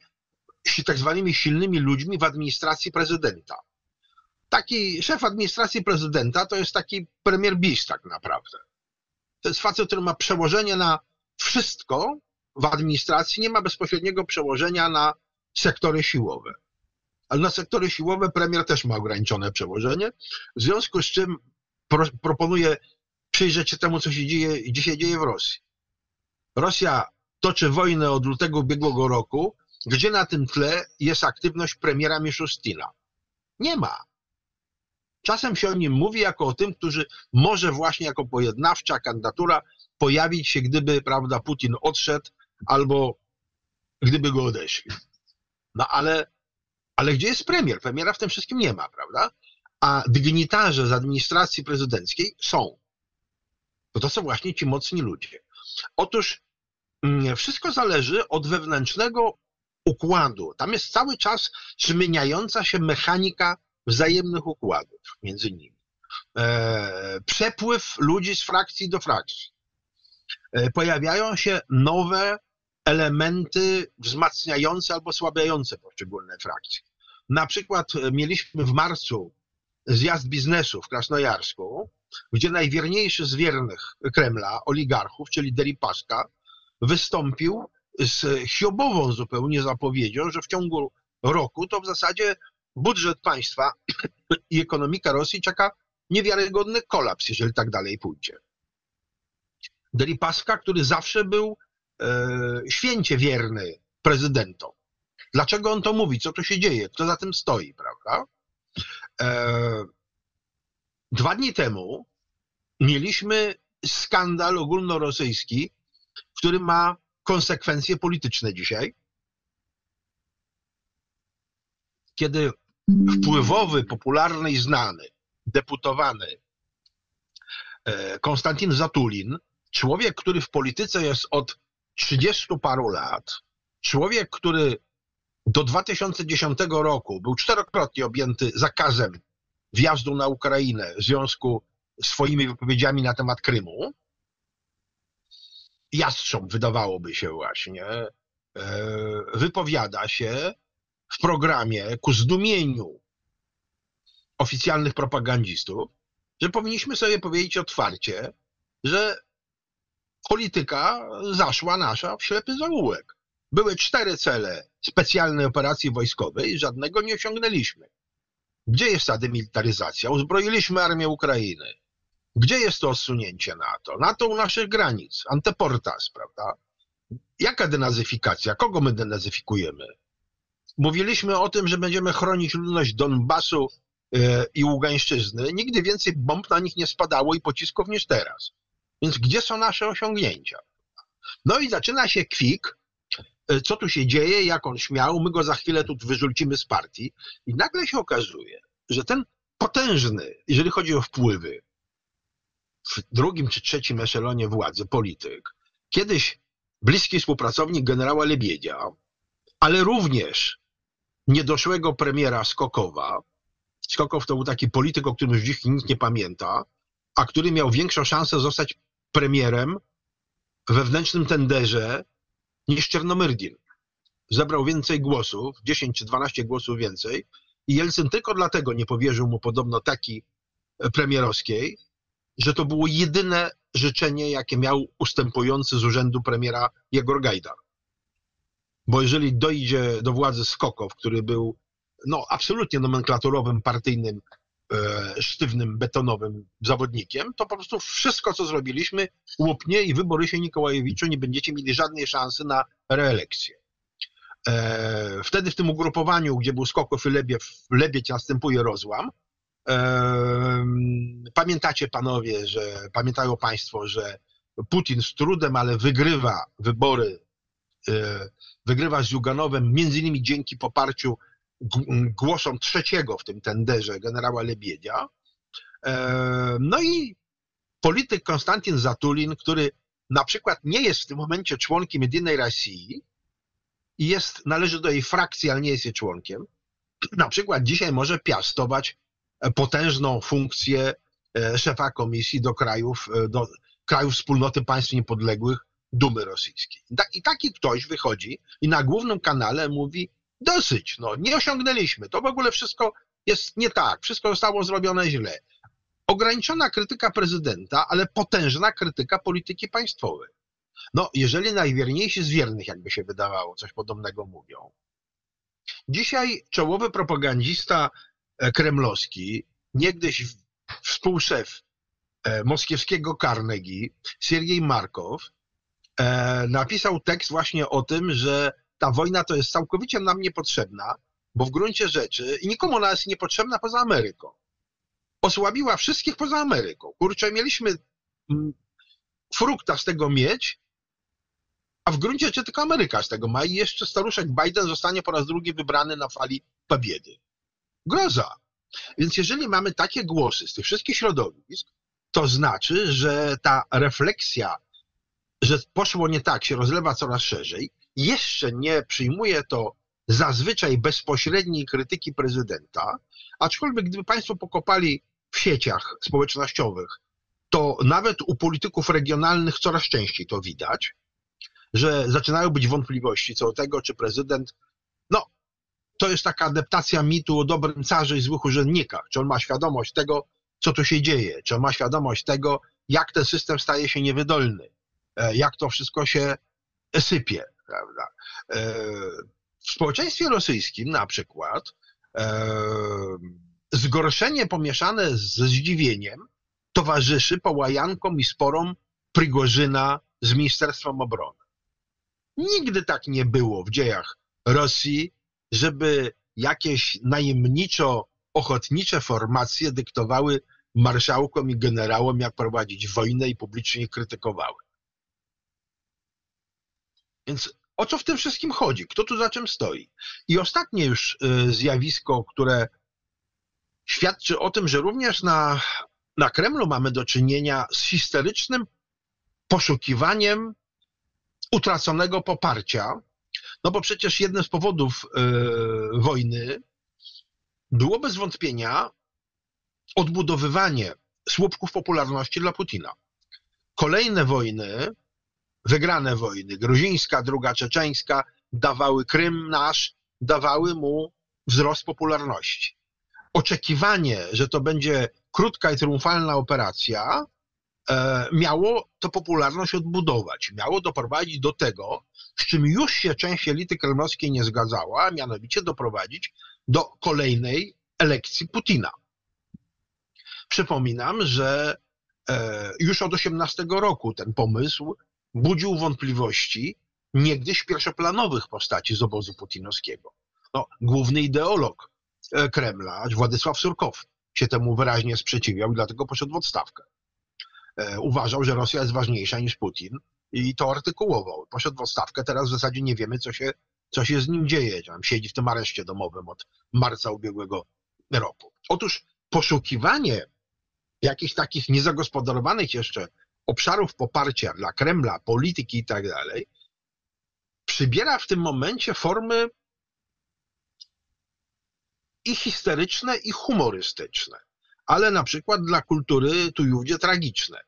tak zwanymi silnymi ludźmi w administracji prezydenta. Taki szef administracji prezydenta to jest taki premier bis tak naprawdę. To jest facet, który ma przełożenie na wszystko w administracji, nie ma bezpośredniego przełożenia na sektory siłowe. Ale na sektory siłowe premier też ma ograniczone przełożenie, w związku z czym pro, proponuję przyjrzeć się temu, co się dzieje, dzisiaj dzieje w Rosji. Rosja toczy wojnę od lutego ubiegłego roku, gdzie na tym tle jest aktywność premiera Miszustina. Nie ma. Czasem się o nim mówi jako o tym, którzy może właśnie jako pojednawcza kandydatura pojawić się, gdyby, prawda, Putin odszedł albo gdyby go odeszli. No ale, ale gdzie jest premier? Premiera w tym wszystkim nie ma, prawda? A dygnitarze z administracji prezydenckiej są. Bo to są właśnie ci mocni ludzie. Otóż mm, wszystko zależy od wewnętrznego układu. Tam jest cały czas zmieniająca się mechanika wzajemnych układów między nimi. E, przepływ ludzi z frakcji do frakcji. E, pojawiają się nowe elementy wzmacniające albo słabiające poszczególne frakcje. Na przykład mieliśmy w marcu zjazd biznesu w Krasnojarsku, gdzie najwierniejszy z wiernych Kremla, oligarchów, czyli Deripaska, wystąpił z hiobową zupełnie zapowiedzią, że w ciągu roku to w zasadzie budżet państwa [CLEARS THROAT] i ekonomika Rosji czeka niewiarygodny kolaps, jeżeli tak dalej pójdzie. Deripaska, który zawsze był e, święcie wierny prezydentom. Dlaczego on to mówi? Co tu się dzieje? Kto za tym stoi, prawda? E, dwa dni temu mieliśmy skandal ogólnorosyjski, który ma konsekwencje polityczne dzisiaj, kiedy wpływowy, popularny i znany deputowany e, Konstantin Zatulin, człowiek, który w polityce jest od 30 paru lat, człowiek, który do 2010 roku był czterokrotnie objęty zakazem wjazdu na Ukrainę w związku z swoimi wypowiedziami na temat Krymu, jastrząb wydawałoby się właśnie, e, wypowiada się w programie ku zdumieniu oficjalnych propagandzistów, że powinniśmy sobie powiedzieć otwarcie, że polityka zaszła nasza w ślepy zaułek. Były cztery cele specjalnej operacji wojskowej, żadnego nie osiągnęliśmy. Gdzie jest ta demilitaryzacja? Uzbroiliśmy armię Ukrainy. Gdzie jest to odsunięcie NATO? NATO u naszych granic, anteportas, prawda? Jaka denazyfikacja? Kogo my denazyfikujemy? Mówiliśmy o tym, że będziemy chronić ludność Donbasu e, i Ługańszczyzny. Nigdy więcej bomb na nich nie spadało i pocisków niż teraz. Więc gdzie są nasze osiągnięcia? No i zaczyna się kwik, e, co tu się dzieje, jak on śmiał, my go za chwilę tu wyrzucimy z partii. I nagle się okazuje, że ten potężny, jeżeli chodzi o wpływy, w drugim czy trzecim eszelonie władzy polityk, kiedyś bliski współpracownik generała Lebiedzia, ale również niedoszłego premiera Skokowa. Skokow to był taki polityk, o którym już dziś nikt nie pamięta, a który miał większą szansę zostać premierem wewnętrznym tenderze niż Czernomyrdin. Zebrał więcej głosów, 10 czy 12 głosów więcej i Jelcyn tylko dlatego nie powierzył mu podobno taki premierowskiej, że to było jedyne życzenie, jakie miał ustępujący z urzędu premiera Jegor Gajdar. Bo jeżeli dojdzie do władzy Skokow, który był no, absolutnie nomenklaturowym, partyjnym, e, sztywnym, betonowym zawodnikiem, to po prostu wszystko, co zrobiliśmy, łupnie i wybory się Nikołajewiczu nie będziecie mieli żadnej szansy na reelekcję. E, wtedy w tym ugrupowaniu, gdzie był Skokow i Lebiedź, Lebiedź następuje rozłam, Pamiętacie panowie, że pamiętają państwo, że Putin z trudem, ale wygrywa wybory, e, wygrywa z Juganowem, między innymi dzięki poparciu głosom trzeciego w tym tenderze generała Lebiedia. No i polityk Konstantin Zatulin, który na przykład nie jest w tym momencie członkiem jedynej Rosji i jest, należy do jej frakcji, ale nie jest jej członkiem, [CLEARS THROAT] na przykład dzisiaj może piastować potężną funkcję e, szefa komisji do krajów, e, do krajów wspólnoty państw niepodległych Dumy Rosyjskiej. I taki ktoś wychodzi i na głównym kanale mówi dosyć, no nie osiągnęliśmy, to w ogóle wszystko jest nie tak, wszystko zostało zrobione źle. Ograniczona krytyka prezydenta, ale potężna krytyka polityki państwowej. No, jeżeli najwierniejsi z wiernych, jakby się wydawało, coś podobnego mówią. Dzisiaj czołowy propagandista E, kremlowski, niegdyś współszef e, moskiewskiego Carnegie, Siergiej Markow, napisał tekst właśnie o tym, że ta wojna to jest całkowicie nam niepotrzebna, bo w gruncie rzeczy i nikomu ona jest niepotrzebna poza Ameryką. Osłabiła wszystkich poza Ameryką. Kurczę, mieliśmy mm, frukta z tego mieć, a w gruncie rzeczy tylko Ameryka z tego ma i jeszcze staruszek Biden zostanie po raz drugi wybrany na fali pobiedy groza. Więc jeżeli mamy takie głosy z tych wszystkich środowisk, to znaczy, że ta refleksja, że poszło nie tak, się rozlewa coraz szerzej, jeszcze nie przyjmuje to zazwyczaj bezpośredniej krytyki prezydenta, aczkolwiek gdyby Państwo pokopali w sieciach społecznościowych, to nawet u polityków regionalnych coraz częściej to widać, że zaczynają być wątpliwości co do tego, czy prezydent, no, to jest taka adaptacja mitu o dobrym carze i złych urzędnikach, czy on ma świadomość tego, co tu się dzieje, czy on ma świadomość tego, jak ten system staje się niewydolny, jak to wszystko się sypie, prawda. E, w społeczeństwie rosyjskim na przykład e, zgorszenie pomieszane ze zdziwieniem towarzyszy połajankom i sporom Prigorzyna z Ministerstwem Obrony. Nigdy tak nie było w dziejach Rosji, żeby jakieś najemniczo-ochotnicze formacje dyktowały marszałkom i generałom, jak prowadzić wojnę i publicznie krytykowały. Więc o co w tym wszystkim chodzi? Kto tu za czym stoi? I ostatnie już y, zjawisko, które świadczy o tym, że również na, na Kremlu mamy do czynienia z histerycznym poszukiwaniem utraconego poparcia, no bo przecież jednym z powodów yy, wojny było bez wątpienia odbudowywanie słupków popularności dla Putina. Kolejne wojny, wygrane wojny, gruzińska, druga czeczeńska, dawały Krym nasz, dawały mu wzrost popularności. Oczekiwanie, że to będzie krótka i triumfalna operacja, e, miało tę popularność odbudować. Miało doprowadzić do tego, z czym już się część elity kremlowskiej nie zgadzała, a mianowicie doprowadzić do kolejnej elekcji Putina. Przypominam, że e, już od 18 roku ten pomysł budził wątpliwości niegdyś pierwszoplanowych postaci z obozu putinowskiego. No, główny ideolog e, Kremla, Władysław Surkow, się temu wyraźnie sprzeciwiał i dlatego poszedł w odstawkę. E, uważał, że Rosja jest ważniejsza niż Putin i to artykułował. Poszedł w odstawkę, teraz w zasadzie nie wiemy, co się, co się z nim dzieje. Tam siedzi w tym areszcie domowym od marca ubiegłego roku. Otóż poszukiwanie jakichś takich niezagospodarowanych jeszcze obszarów poparcia dla Kremla, polityki i tak dalej, przybiera w tym momencie formy i histeryczne, i humorystyczne, ale na przykład dla kultury tu i ówdzie tragiczne.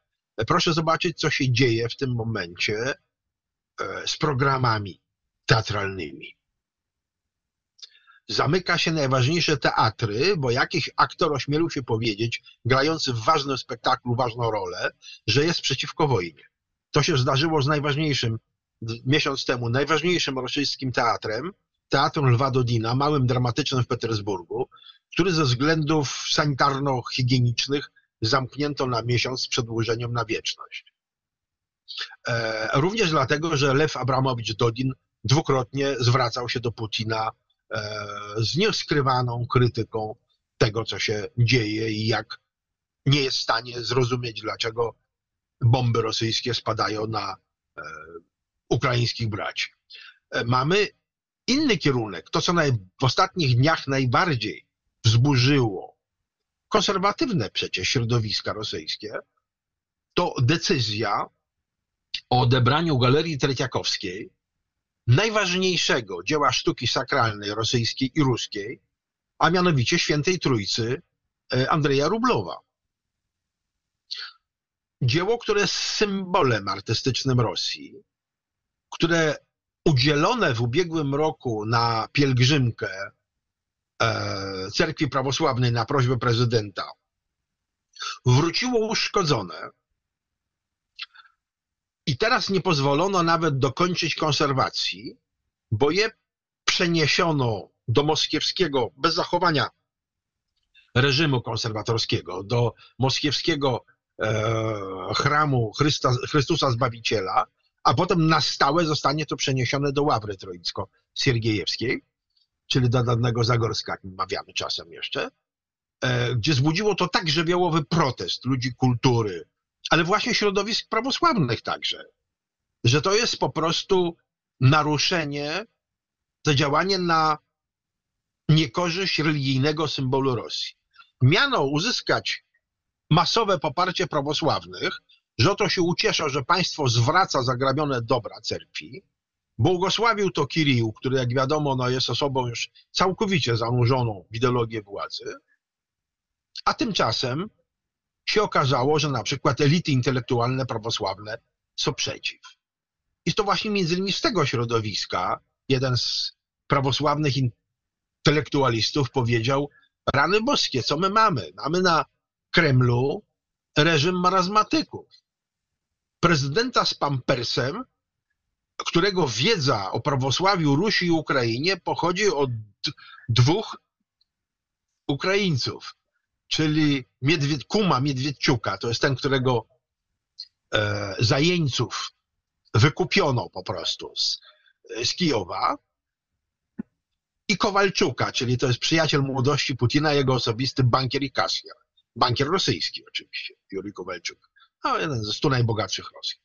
Proszę zobaczyć, co się dzieje w tym momencie e, z programami teatralnymi. Zamyka się najważniejsze teatry, bo jakiś aktor ośmielił się powiedzieć, grający w ważnym spektaklu ważną rolę, że jest przeciwko wojnie. To się zdarzyło z najważniejszym, miesiąc temu, najważniejszym rosyjskim teatrem, Teatrem Lwa Dodina, małym dramatycznym w Petersburgu, który ze względów sanitarno-higienicznych zamknięto na miesiąc z przedłużeniem na wieczność. E, również dlatego, że Lew Abramowicz Dodin dwukrotnie zwracał się do Putina z nieskrywaną krytyką tego, co się dzieje i jak nie jest w stanie zrozumieć, dlaczego bomby rosyjskie spadają na e, ukraińskich braci. Mamy inny kierunek, to co naj, w ostatnich dniach najbardziej wzburzyło konserwatywne przecież środowiska rosyjskie, to decyzja o odebraniu Galerii Tretiakowskiej, najważniejszego dzieła sztuki sakralnej rosyjskiej i ruskiej, a mianowicie Świętej Trójcy e, Andrzeja Rublowa. Dzieło, które jest symbolem artystycznym Rosji, które udzielone w ubiegłym roku na pielgrzymkę e, cerkwi prawosławnej na prośbę prezydenta wróciło uszkodzone i teraz nie pozwolono nawet dokończyć konserwacji, bo je przeniesiono do moskiewskiego, bez zachowania reżimu konserwatorskiego, do moskiewskiego e, chramu Chrysta, Chrystusa Zbawiciela, a potem na stałe zostanie to przeniesione do Ławry Troicko-Siergiejewskiej, czyli do dawnego Zagorska, jak mawiamy czasem jeszcze, e, gdzie zbudziło to tak żywiołowy protest ludzi kultury, ale właśnie środowisk prawosławnych także, że to jest po prostu naruszenie, to działanie na niekorzyść religijnego symbolu Rosji. Miano uzyskać masowe poparcie prawosławnych, że oto się ucieszą, że państwo zwraca zagrabione dobra cerkwi, Błogosławił to Kirił, który jak wiadomo no, jest osobą już całkowicie zanurzoną w ideologię władzy, a tymczasem się okazało, że na przykład elity intelektualne prawosławne są przeciw. I to właśnie między innymi z tego środowiska jeden z prawosławnych intelektualistów powiedział, rany boskie, co my mamy? Mamy na Kremlu reżim marazmatyków. Prezydenta z pampersem, którego wiedza o prawosławiu Rusi i Ukrainie pochodzi od dwóch Ukraińców, czyli Miedwied, Kuma Miedwiedciuka, to jest ten, którego e, zajeńców wykupiono po prostu z, z Kijowa, i Kowalczuka, czyli to jest przyjaciel młodości Putina, jego osobisty bankier i kasjer. Bankier rosyjski oczywiście, Juri Kowalczuk. No, jeden ze stu najbogatszych Rosji.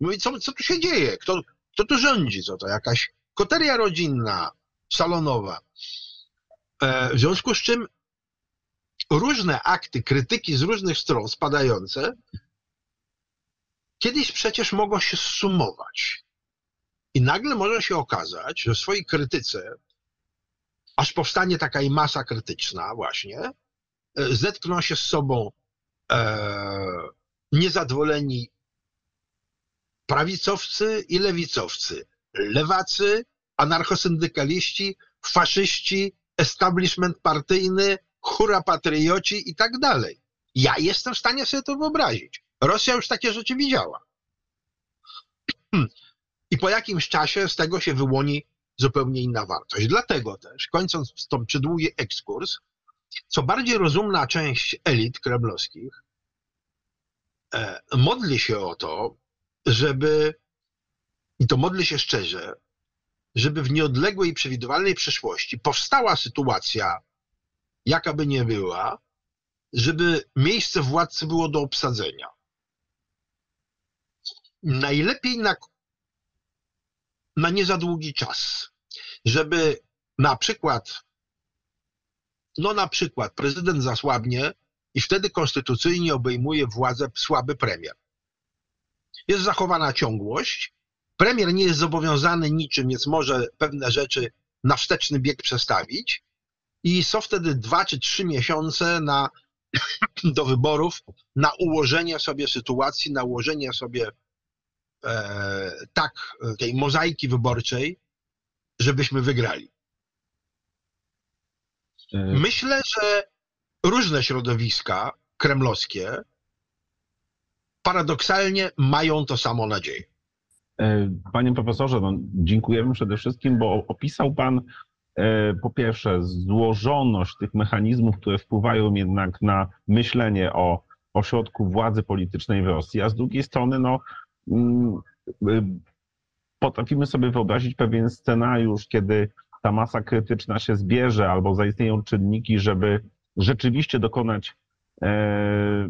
Mówi, co, co tu się dzieje? Kto, kto tu rządzi? Co to jakaś koteria rodzinna, salonowa? E, w związku z czym różne akty krytyki z różnych stron spadające kiedyś przecież mogą się zsumować. I nagle może się okazać, że w swojej krytyce, aż powstanie taka i masa krytyczna właśnie, e, zetkną się z sobą e, niezadowoleni prawicowcy i lewicowcy, lewacy, anarchosyndykaliści, faszyści, establishment partyjny, hura patrioci i tak dalej. Ja jestem w stanie sobie to wyobrazić. Rosja już takie rzeczy widziała. [CLEARS THROAT] I po jakimś czasie z tego się wyłoni zupełnie inna wartość. Dlatego też, kończąc tą przydługi ekskurs, co bardziej rozumna część elit kremlowskich e, modli się o to, żeby, i to modli się szczerze, żeby w nieodległej i przewidywalnej przyszłości powstała sytuacja, jaka by nie była, żeby miejsce władcy było do obsadzenia. Najlepiej na, na nie za długi czas, żeby na przykład, no na przykład prezydent zasłabnie i wtedy konstytucyjnie obejmuje władzę słaby premier. Jest zachowana ciągłość, premier nie jest zobowiązany niczym, więc może pewne rzeczy na wsteczny bieg przestawić i są wtedy dwa czy trzy miesiące na, [CLEARS THROAT] do wyborów na ułożenie sobie sytuacji, na ułożenie sobie e, tak tej mozaiki wyborczej, żebyśmy wygrali. E, Myślę, że różne środowiska kremlowskie paradoksalnie mają to samo nadzieję. E, Panie profesorze, no, dziękujemy przede wszystkim, bo opisał Pan po pierwsze złożoność tych mechanizmów, które wpływają jednak na myślenie o ośrodku władzy politycznej w Rosji, a z drugiej strony no, mm, y, potrafimy sobie wyobrazić pewien scenariusz, kiedy ta masa krytyczna się zbierze albo zaistnieją czynniki, żeby rzeczywiście dokonać e,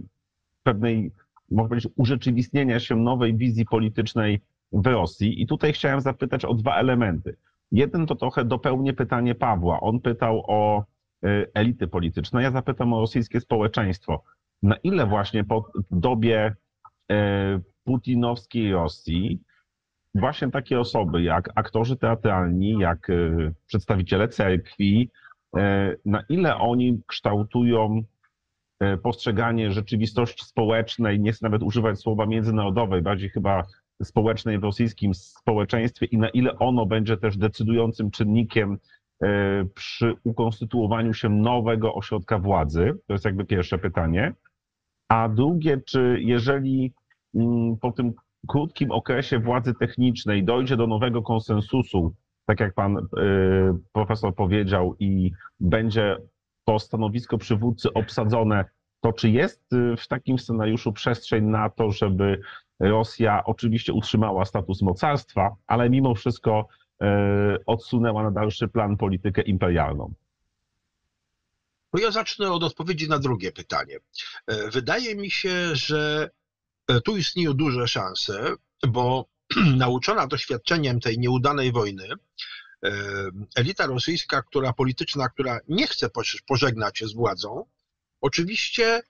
pewnej, można powiedzieć, urzeczywistnienia się nowej wizji politycznej w Rosji. I tutaj chciałem zapytać o dwa elementy. Jeden to trochę dopełnię pytanie Pawła. On pytał o e, elity polityczne, ja zapytam o rosyjskie społeczeństwo. Na ile właśnie po dobie e, putinowskiej Rosji właśnie takie osoby jak aktorzy teatralni, jak e, przedstawiciele cerkwi, na ile oni kształtują postrzeganie rzeczywistości społecznej, nie chcę nawet używać słowa międzynarodowej, bardziej chyba społecznej w rosyjskim społeczeństwie i na ile ono będzie też decydującym czynnikiem przy ukonstytuowaniu się nowego ośrodka władzy? To jest jakby pierwsze pytanie. A drugie, czy jeżeli mm, po tym krótkim okresie władzy technicznej dojdzie do nowego konsensusu, tak jak pan y, profesor powiedział, i będzie to stanowisko przywódcy obsadzone, to czy jest y, w takim scenariuszu przestrzeń na to, żeby Rosja oczywiście utrzymała status mocarstwa, ale mimo wszystko y, odsunęła na dalszy plan politykę imperialną? No ja zacznę od odpowiedzi na drugie pytanie. E, wydaje mi się, że e, tu istnieją duże szanse, bo [CLEARS THROAT] nauczona doświadczeniem tej nieudanej wojny, e, elita rosyjska, która polityczna, która nie chce pożegnać się z władzą, oczywiście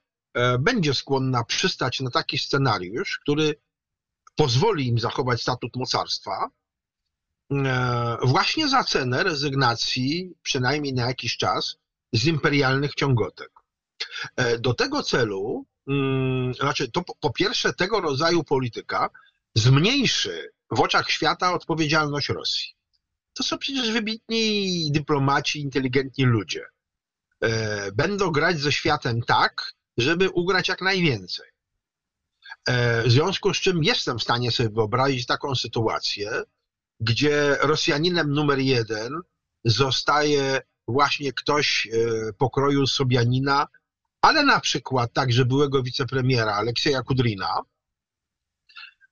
będzie skłonna przystać na taki scenariusz, który pozwoli im zachować statut mocarstwa, e, właśnie za cenę rezygnacji, przynajmniej na jakiś czas, z imperialnych ciągotek. E, do tego celu, mm, znaczy to po pierwsze tego rodzaju polityka zmniejszy w oczach świata odpowiedzialność Rosji. To są przecież wybitni dyplomaci, inteligentni ludzie. E, będą grać ze światem tak, żeby ugrać jak najwięcej. E, w związku z czym jestem w stanie sobie wyobrazić taką sytuację, gdzie Rosjaninem numer jeden zostaje właśnie ktoś e, pokroju Sobianina, ale na przykład także byłego wicepremiera Aleksieja Kudrina,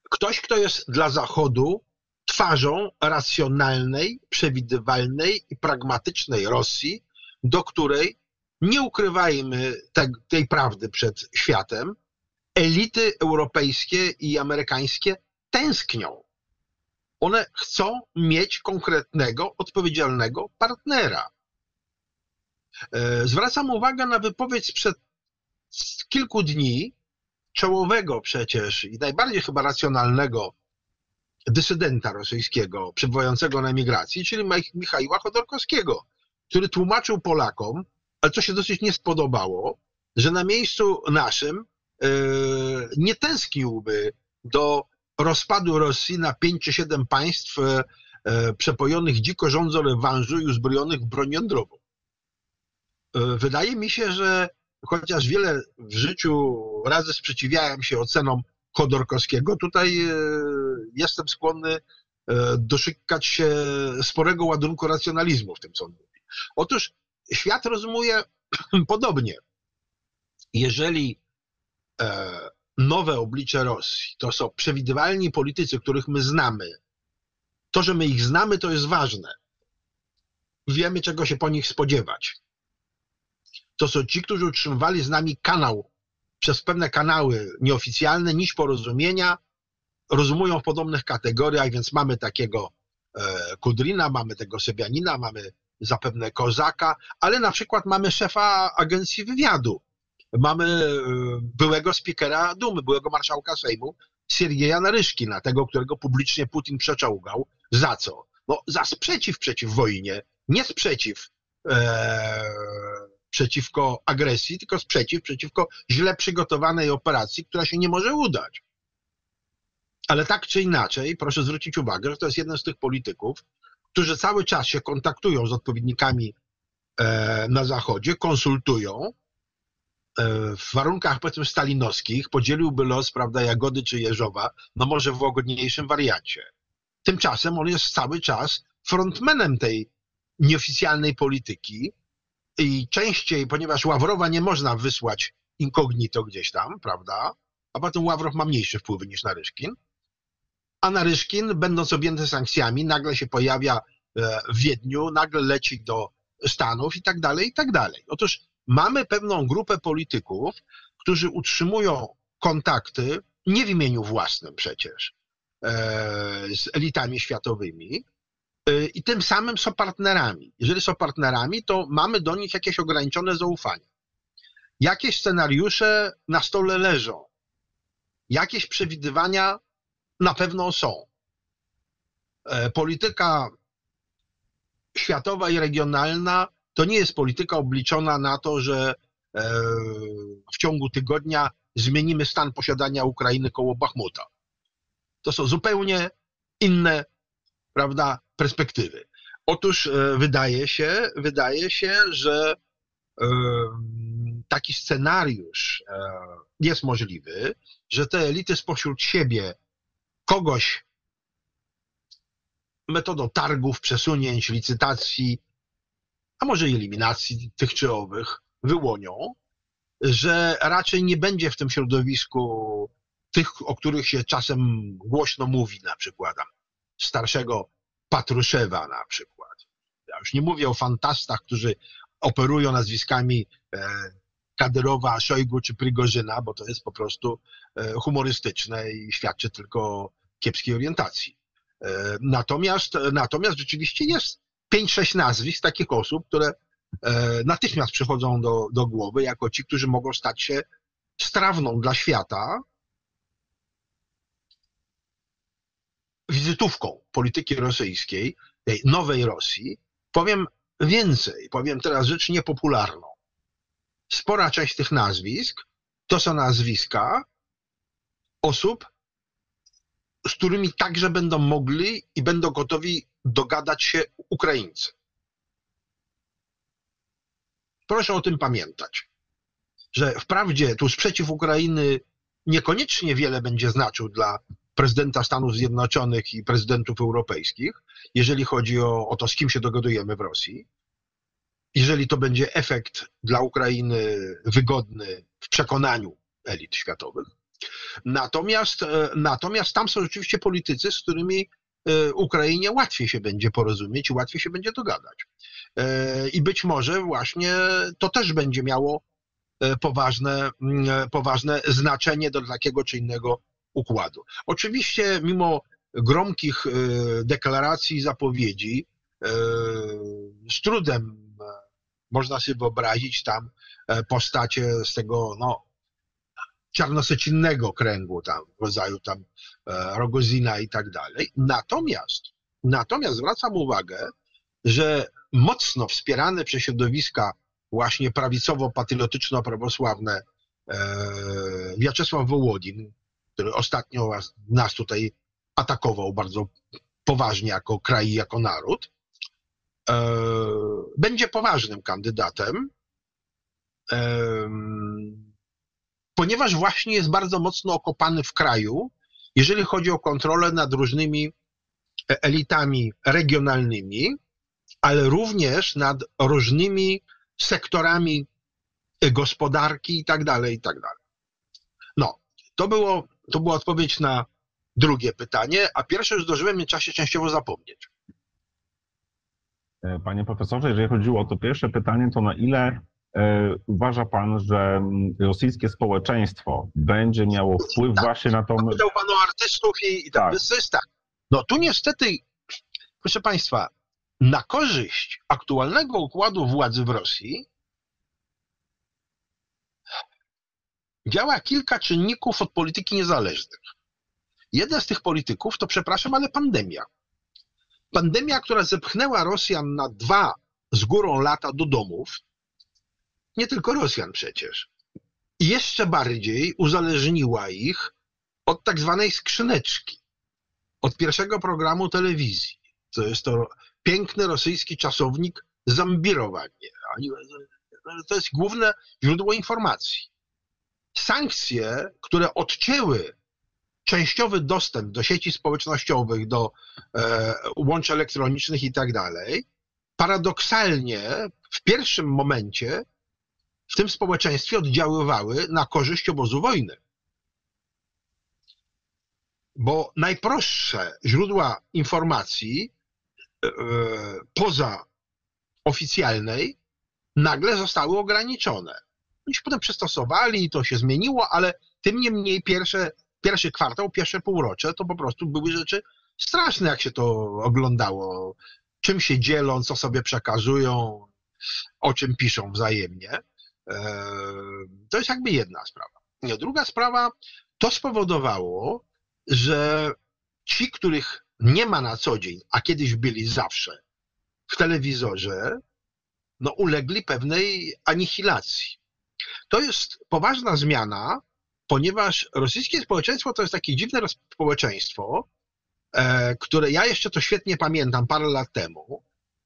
ktoś, kto jest dla Zachodu twarzą racjonalnej, przewidywalnej i pragmatycznej Rosji, do której nie ukrywajmy te, tej prawdy przed światem, elity europejskie i amerykańskie tęsknią. One chcą mieć konkretnego, odpowiedzialnego partnera. E, zwracam uwagę na wypowiedź sprzed kilku dni czołowego przecież i najbardziej chyba racjonalnego dysydenta rosyjskiego przebywającego na emigracji, czyli Michała Chodorkowskiego, który tłumaczył Polakom, ale co się dosyć nie spodobało, że na miejscu naszym yy, nie tęskniłby do rozpadu Rosji na pięć czy siedem państw yy, przepojonych dziko rządzą rewanżu i uzbrojonych w broń jądrową. Wydaje mi się, że chociaż wiele w życiu razy sprzeciwiałem się ocenom Chodorkowskiego, tutaj jestem skłonny doszukać się sporego ładunku racjonalizmu w tym, mówi. Otóż świat rozumuje [CLEARS THROAT] podobnie. Jeżeli e, nowe oblicze Rosji to są przewidywalni politycy, których my znamy, to, że my ich znamy, to jest ważne. Wiemy, czego się po nich spodziewać. To są ci, którzy utrzymywali z nami kanał przez pewne kanały nieoficjalne, niż porozumienia, rozumują w podobnych kategoriach, więc mamy takiego e, Kudrina, mamy tego Sebianina, mamy zapewne Kozaka, ale na przykład mamy szefa agencji wywiadu, mamy e, byłego spikera Dumy, byłego marszałka Sejmu, Siergieja Naryszkina, tego, którego publicznie Putin przeczołgał. Za co? No, za sprzeciw przeciw wojnie, nie sprzeciw e, przeciwko agresji, tylko sprzeciw przeciwko źle przygotowanej operacji, która się nie może udać. Ale tak czy inaczej, proszę zwrócić uwagę, że to jest jeden z tych polityków, którzy cały czas się kontaktują z odpowiednikami e, na Zachodzie, konsultują. E, w warunkach powiedzmy stalinowskich podzieliłby los, prawda, Jagody czy Jeżowa, no może w łagodniejszym wariancie. Tymczasem on jest cały czas frontmenem tej nieoficjalnej polityki i częściej, ponieważ Ławrowa nie można wysłać incognito gdzieś tam, prawda, a potem Ławrow ma mniejsze wpływy niż Naryszkin, a Naryszkin, będąc objęty sankcjami, nagle się pojawia e, w Wiedniu, nagle leci do Stanów i tak dalej, i tak dalej. Otóż mamy pewną grupę polityków, którzy utrzymują kontakty, nie w imieniu własnym przecież, e, z elitami światowymi e, i tym samym są partnerami. Jeżeli są partnerami, to mamy do nich jakieś ograniczone zaufanie. Jakieś scenariusze na stole leżą, jakieś przewidywania na pewno są. E, polityka światowa i regionalna to nie jest polityka obliczona na to, że e, w ciągu tygodnia zmienimy stan posiadania Ukrainy koło Bachmuta. To są zupełnie inne, prawda, perspektywy. Otóż e, wydaje się, wydaje się, że taki scenariusz jest możliwy, że te elity spośród siebie kogoś metodą targów, przesunięć, licytacji, a może eliminacji tych czy owych wyłonią, że raczej nie będzie w tym środowisku tych, o których się czasem głośno mówi, na przykład starszego Patruszewa na przykład. Ja już nie mówię o fantastach, którzy operują nazwiskami e, Kadyrowa, Szojgu czy Prigorzyna, bo to jest po prostu e, humorystyczne i świadczy tylko o kiepskiej orientacji. E, natomiast, natomiast rzeczywiście jest 5-6 nazwisk takich osób, które e, natychmiast przychodzą do, do głowy jako ci, którzy mogą stać się strawną dla świata wizytówką polityki rosyjskiej, tej nowej Rosji. Powiem więcej, powiem teraz rzecz niepopularną. Spora część tych nazwisk to są nazwiska osób, z którymi także będą mogli i będą gotowi dogadać się Ukraińcy. Proszę o tym pamiętać, że wprawdzie tu sprzeciw Ukrainy niekoniecznie wiele będzie znaczył dla prezydenta Stanów Zjednoczonych i prezydentów europejskich, jeżeli chodzi o, o to, z kim się dogadujemy w Rosji. Jeżeli to będzie efekt dla Ukrainy wygodny w przekonaniu elit światowych. Natomiast, e, natomiast tam są rzeczywiście politycy, z którymi e, Ukrainie łatwiej się będzie porozumieć i łatwiej się będzie dogadać. E, I być może właśnie to też będzie miało poważne, poważne znaczenie do takiego czy innego układu. Oczywiście, mimo gromkich deklaracji i zapowiedzi, z trudem można sobie wyobrazić tam postacie z tego no, czarnosecinnego kręgu tam, w rodzaju tam e, Rogozina i tak dalej. Natomiast, natomiast zwracam uwagę, że mocno wspierane przez środowiska właśnie prawicowo-patriotyczno-prawosławne e, Wiaczesław Wołodin, który ostatnio nas tutaj atakował bardzo poważnie jako kraj jako naród, e, będzie poważnym kandydatem ponieważ właśnie jest bardzo mocno okopany w kraju, jeżeli chodzi o kontrolę nad różnymi e, elitami regionalnymi, ale również nad różnymi sektorami e, gospodarki i tak dalej, i tak dalej. No, to, było, to była odpowiedź na drugie pytanie, a pierwsze już zdążyłem w czasie częściowo zapomnieć. Panie profesorze, jeżeli chodziło o to pierwsze pytanie, to na ile E, uważa pan, że mm, rosyjskie społeczeństwo będzie miało wpływ tak, właśnie na tą... Powiedział pan o artystów i, i tak. tak. No tu niestety, proszę państwa, na korzyść aktualnego układu władzy w Rosji działa kilka czynników od polityki niezależnych. Jeden z tych polityków to, przepraszam, ale pandemia. Pandemia, która zepchnęła Rosjan na dwa z górą lata do domów, nie tylko Rosjan przecież. Jeszcze bardziej uzależniła ich od tak zwanej skrzyneczki, od pierwszego programu telewizji. To jest to piękny rosyjski czasownik zambirowanie. To jest główne źródło informacji. Sankcje, które odcięły częściowy dostęp do sieci społecznościowych, do e, elektronicznych i tak dalej, paradoksalnie w pierwszym momencie w tym społeczeństwie oddziaływały na korzyść obozu wojny. Bo najprostsze źródła informacji e, poza oficjalnej nagle zostały ograniczone. Oni się potem przystosowali, to się zmieniło, ale tym niemniej pierwsze, pierwszy kwartał, pierwsze półrocze to po prostu były rzeczy straszne, jak się to oglądało. Czym się dzielą, co sobie przekazują, o czym piszą wzajemnie. To jest jakby jedna sprawa. Druga sprawa, to spowodowało, że ci, których nie ma na co dzień, a kiedyś byli zawsze w telewizorze, no ulegli pewnej anihilacji. To jest poważna zmiana, ponieważ rosyjskie społeczeństwo to jest takie dziwne społeczeństwo, e, które ja jeszcze to świetnie pamiętam parę lat temu,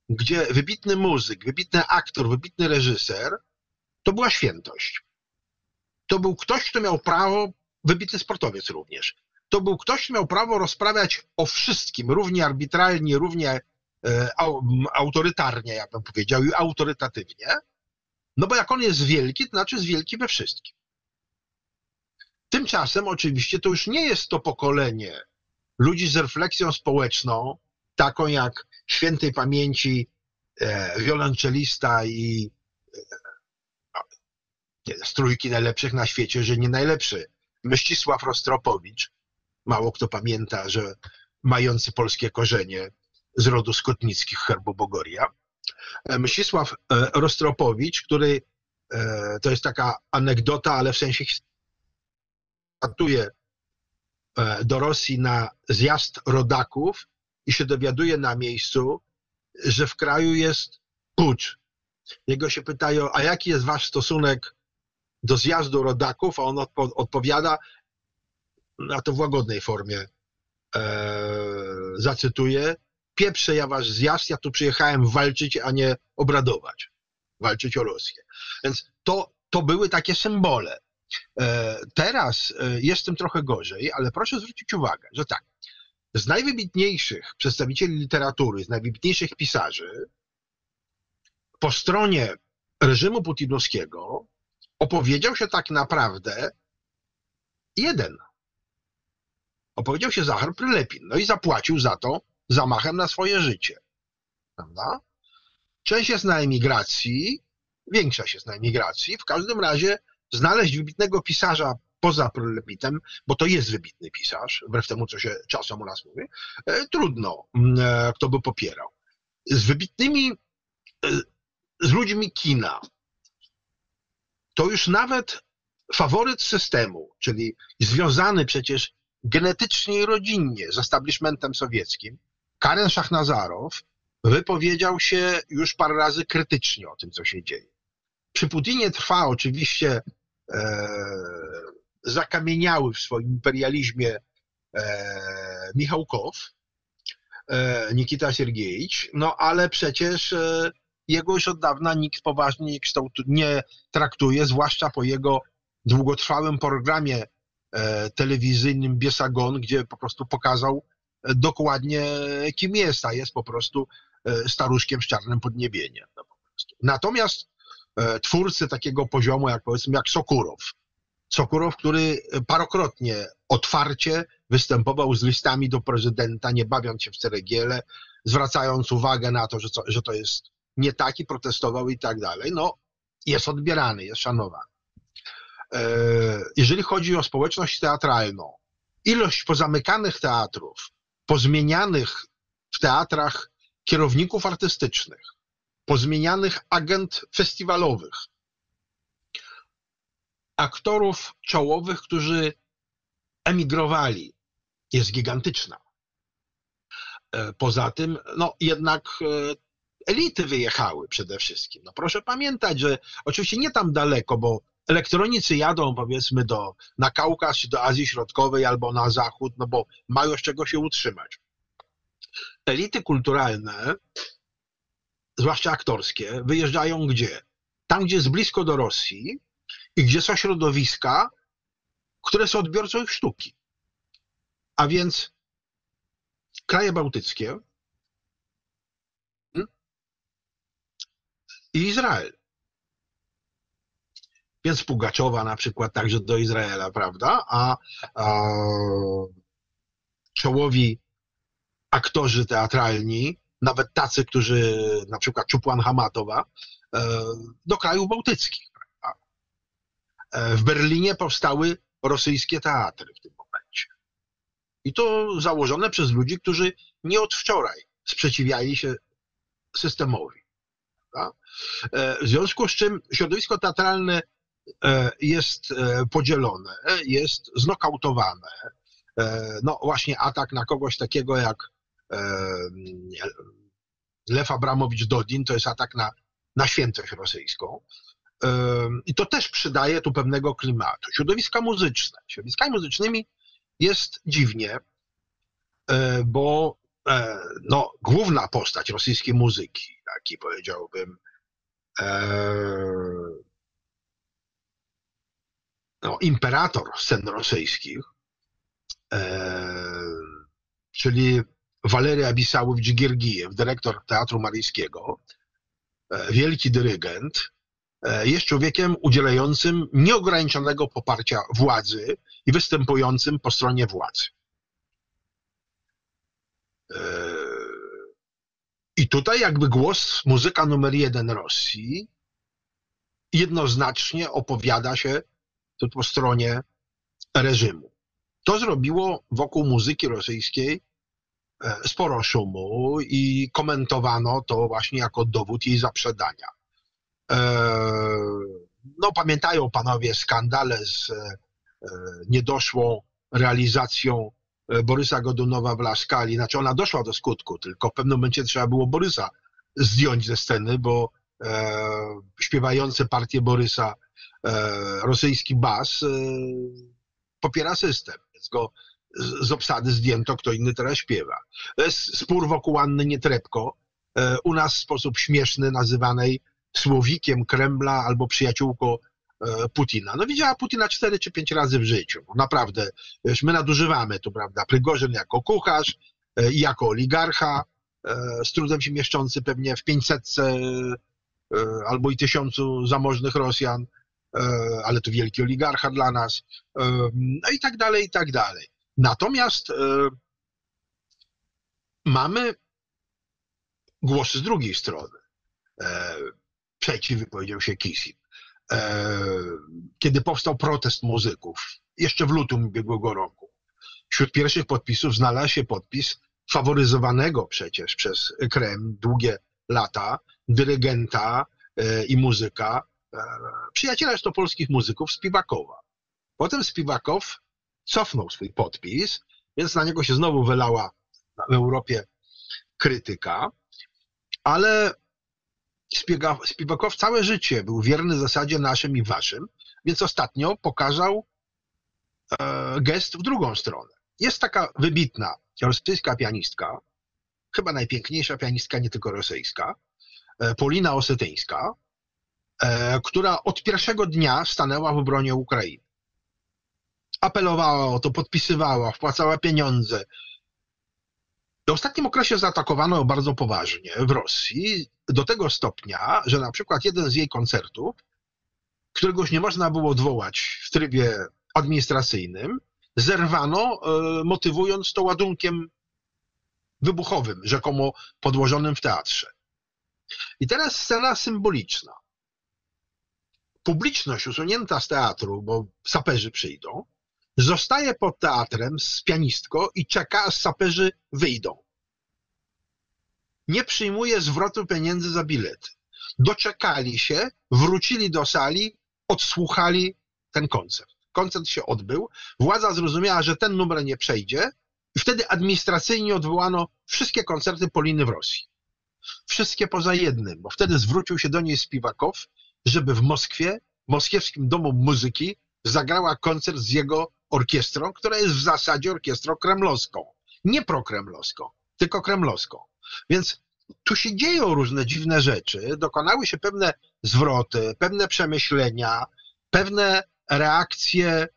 gdzie wybitny muzyk, wybitny aktor, wybitny reżyser to była świętość. To był ktoś, kto miał prawo, wybitny sportowiec również, to był ktoś, kto miał prawo rozprawiać o wszystkim, równie arbitralnie, równie e, autorytarnie, ja bym powiedział, i autorytatywnie, no bo jak on jest wielki, to znaczy jest wielki we wszystkim. Tymczasem oczywiście to już nie jest to pokolenie ludzi z refleksją społeczną, taką jak świętej pamięci e, wiolonczelista i e, z trójki najlepszych na świecie, że nie najlepszy. Mścisław Rostropowicz, mało kto pamięta, że mający polskie korzenie z rodu skotnickich herbobogoria. Mścisław e, Rostropowicz, który e, to jest taka anegdota, ale w sensie statuje e, do Rosji na zjazd rodaków i się dowiaduje na miejscu, że w kraju jest pucz. Jego się pytają, a jaki jest wasz stosunek do zjazdu rodaków, a on odpo odpowiada, a to w łagodnej formie e, zacytuję, pieprze ja wasz zjazd, ja tu przyjechałem walczyć, a nie obradować, walczyć o Rosję. Więc to, to były takie symbole. E, teraz e, jest tym trochę gorzej, ale proszę zwrócić uwagę, że tak, z najwybitniejszych przedstawicieli literatury, z najwybitniejszych pisarzy, po stronie reżimu putinowskiego opowiedział się tak naprawdę jeden. Opowiedział się Zachar Prylepin. No i zapłacił za to zamachem na swoje życie. Prawda? Część jest na emigracji, większość jest na emigracji. W każdym razie znaleźć wybitnego pisarza poza Prylepitem, bo to jest wybitny pisarz, wbrew temu, co się czasem u nas mówi, e, trudno, e, kto by popierał. Z wybitnymi, e, z ludźmi kina, to już nawet faworyt systemu, czyli związany przecież genetycznie i rodzinnie z establishmentem sowieckim, Karen Szachnazarow wypowiedział się już parę razy krytycznie o tym, co się dzieje. Przy Putinie trwa oczywiście e, zakamieniały w swoim imperializmie e, Michałkow, e, Nikita Siergiejewicz, no ale przecież e, jego już od dawna nikt poważnie nie, kształtu, nie traktuje, zwłaszcza po jego długotrwałym programie e, telewizyjnym Biesagon, gdzie po prostu pokazał e, dokładnie kim jest, a jest po prostu e, staruszkiem z czarnym podniebieniem. No Natomiast twórcy takiego poziomu, jak powiedzmy, jak Sokurow, Sokurow, który parokrotnie otwarcie występował z listami do prezydenta, nie bawiąc się w ceregiele, zwracając uwagę na to, że, co, że to jest nie taki, protestował i tak dalej, no jest odbierany, jest szanowany. E, jeżeli chodzi o społeczność teatralną, ilość pozamykanych teatrów, pozmienianych w teatrach kierowników artystycznych, pozmienianych agent festiwalowych, aktorów czołowych, którzy emigrowali, jest gigantyczna. E, poza tym, no jednak e, elity wyjechały przede wszystkim. No proszę pamiętać, że oczywiście nie tam daleko, bo elektronicy jadą powiedzmy do, na Kaukaz czy do Azji Środkowej albo na Zachód, no bo mają z czego się utrzymać. Elity kulturalne, zwłaszcza aktorskie, wyjeżdżają gdzie? Tam, gdzie jest blisko do Rosji i gdzie są środowiska, które są odbiorcą ich sztuki. A więc kraje bałtyckie, i Izrael. Więc Pugaczowa na przykład także do Izraela, prawda? A, a czołowi aktorzy teatralni, nawet tacy, którzy, na przykład Czupłan Hamatowa, e, do krajów bałtyckich. E, w Berlinie powstały rosyjskie teatry w tym momencie. I to założone przez ludzi, którzy nie od wczoraj sprzeciwiali się systemowi. E, w związku z czym środowisko teatralne jest podzielone, jest znokautowane. No właśnie atak na kogoś takiego jak Lew Abramowicz-Dodin to jest atak na, na świętość rosyjską. I to też przydaje tu pewnego klimatu. Środowiska muzyczne. Środowiskami muzycznymi jest dziwnie, bo no, główna postać rosyjskiej muzyki, taki powiedziałbym Eee, no, imperator scen rosyjskich, czyli Walery Abisałowicz-Giergijew, dyrektor Teatru Maryjskiego, e, wielki dyrygent, e, jest człowiekiem udzielającym nieograniczonego poparcia władzy i występującym po stronie władzy. Eee, i tutaj jakby głos muzyka numer jeden Rosji jednoznacznie opowiada się po stronie reżimu. To zrobiło wokół muzyki rosyjskiej e, sporo szumu i komentowano to właśnie jako dowód jej zaprzedania. E, no, pamiętają panowie skandale z e, niedoszłą realizacją e, Borysa Godunowa w Laskali. Znaczy ona doszła do skutku, tylko w pewnym momencie trzeba było Borysa zdjąć ze sceny, bo śpiewający partię Borysa rosyjski bas popiera system, więc go z, obsady zdjęto, kto inny teraz śpiewa. To jest spór wokół Anny Nietrebko, e, u nas w sposób śmieszny nazywanej słowikiem Kremla albo przyjaciółką e, Putina. No widziała Putina cztery czy pięć razy w życiu. Naprawdę, wiesz, my nadużywamy tu, prawda, Prygorzyn jako kucharz e, i jako oligarcha, e, z trudem się mieszczący pewnie w 500 albo i tysiącu zamożnych Rosjan, ale to wielki oligarcha dla nas, no i tak dalej, i tak dalej. Natomiast mamy głosy z drugiej strony przeciw wypowiedział się Kisin. E, kiedy powstał protest muzyków, jeszcze w lutym ubiegłego roku, wśród pierwszych podpisów znalazł się podpis faworyzowanego przecież przez Krem długie lata dyrygenta e, i muzyka, e, przyjaciela to polskich muzyków Spiwakowa. Potem Spiwakow cofnął swój podpis, więc na niego się znowu wylała w Europie krytyka, ale Spiwakow całe życie był wierny zasadzie naszym i waszym, więc ostatnio pokazał e, gest w drugą stronę. Jest taka wybitna rosyjska pianistka, chyba najpiękniejsza pianistka, nie tylko rosyjska, e, Polina Osetyńska, e, która od pierwszego dnia stanęła w obronie Ukrainy. Apelowała o to, podpisywała, wpłacała pieniądze. W ostatnim okresie zaatakowano bardzo poważnie w Rosji do tego stopnia, że na przykład jeden z jej koncertów, któregoś nie można było odwołać w trybie administracyjnym, zerwano, e, motywując to ładunkiem wybuchowym, rzekomo podłożonym w teatrze. I teraz scena symboliczna. Publiczność usunięta z teatru, bo saperzy przyjdą, zostaje pod teatrem z pianistką i czeka, aż saperzy wyjdą nie przyjmuje zwrotu pieniędzy za bilety. Doczekali się, wrócili do sali, odsłuchali ten koncert. Koncert się odbył, władza zrozumiała, że ten numer nie przejdzie i wtedy administracyjnie odwołano wszystkie koncerty Poliny w Rosji. Wszystkie poza jednym, bo wtedy zwrócił się do niej Spiwakow, żeby w Moskwie, w moskiewskim domu muzyki zagrała koncert z jego orkiestrą, która jest w zasadzie orkiestrą kremlowską. Nie prokremlowską, tylko kremlowską. Więc tu się dzieją różne dziwne rzeczy, dokonały się pewne zwroty, pewne przemyślenia, pewne reakcje,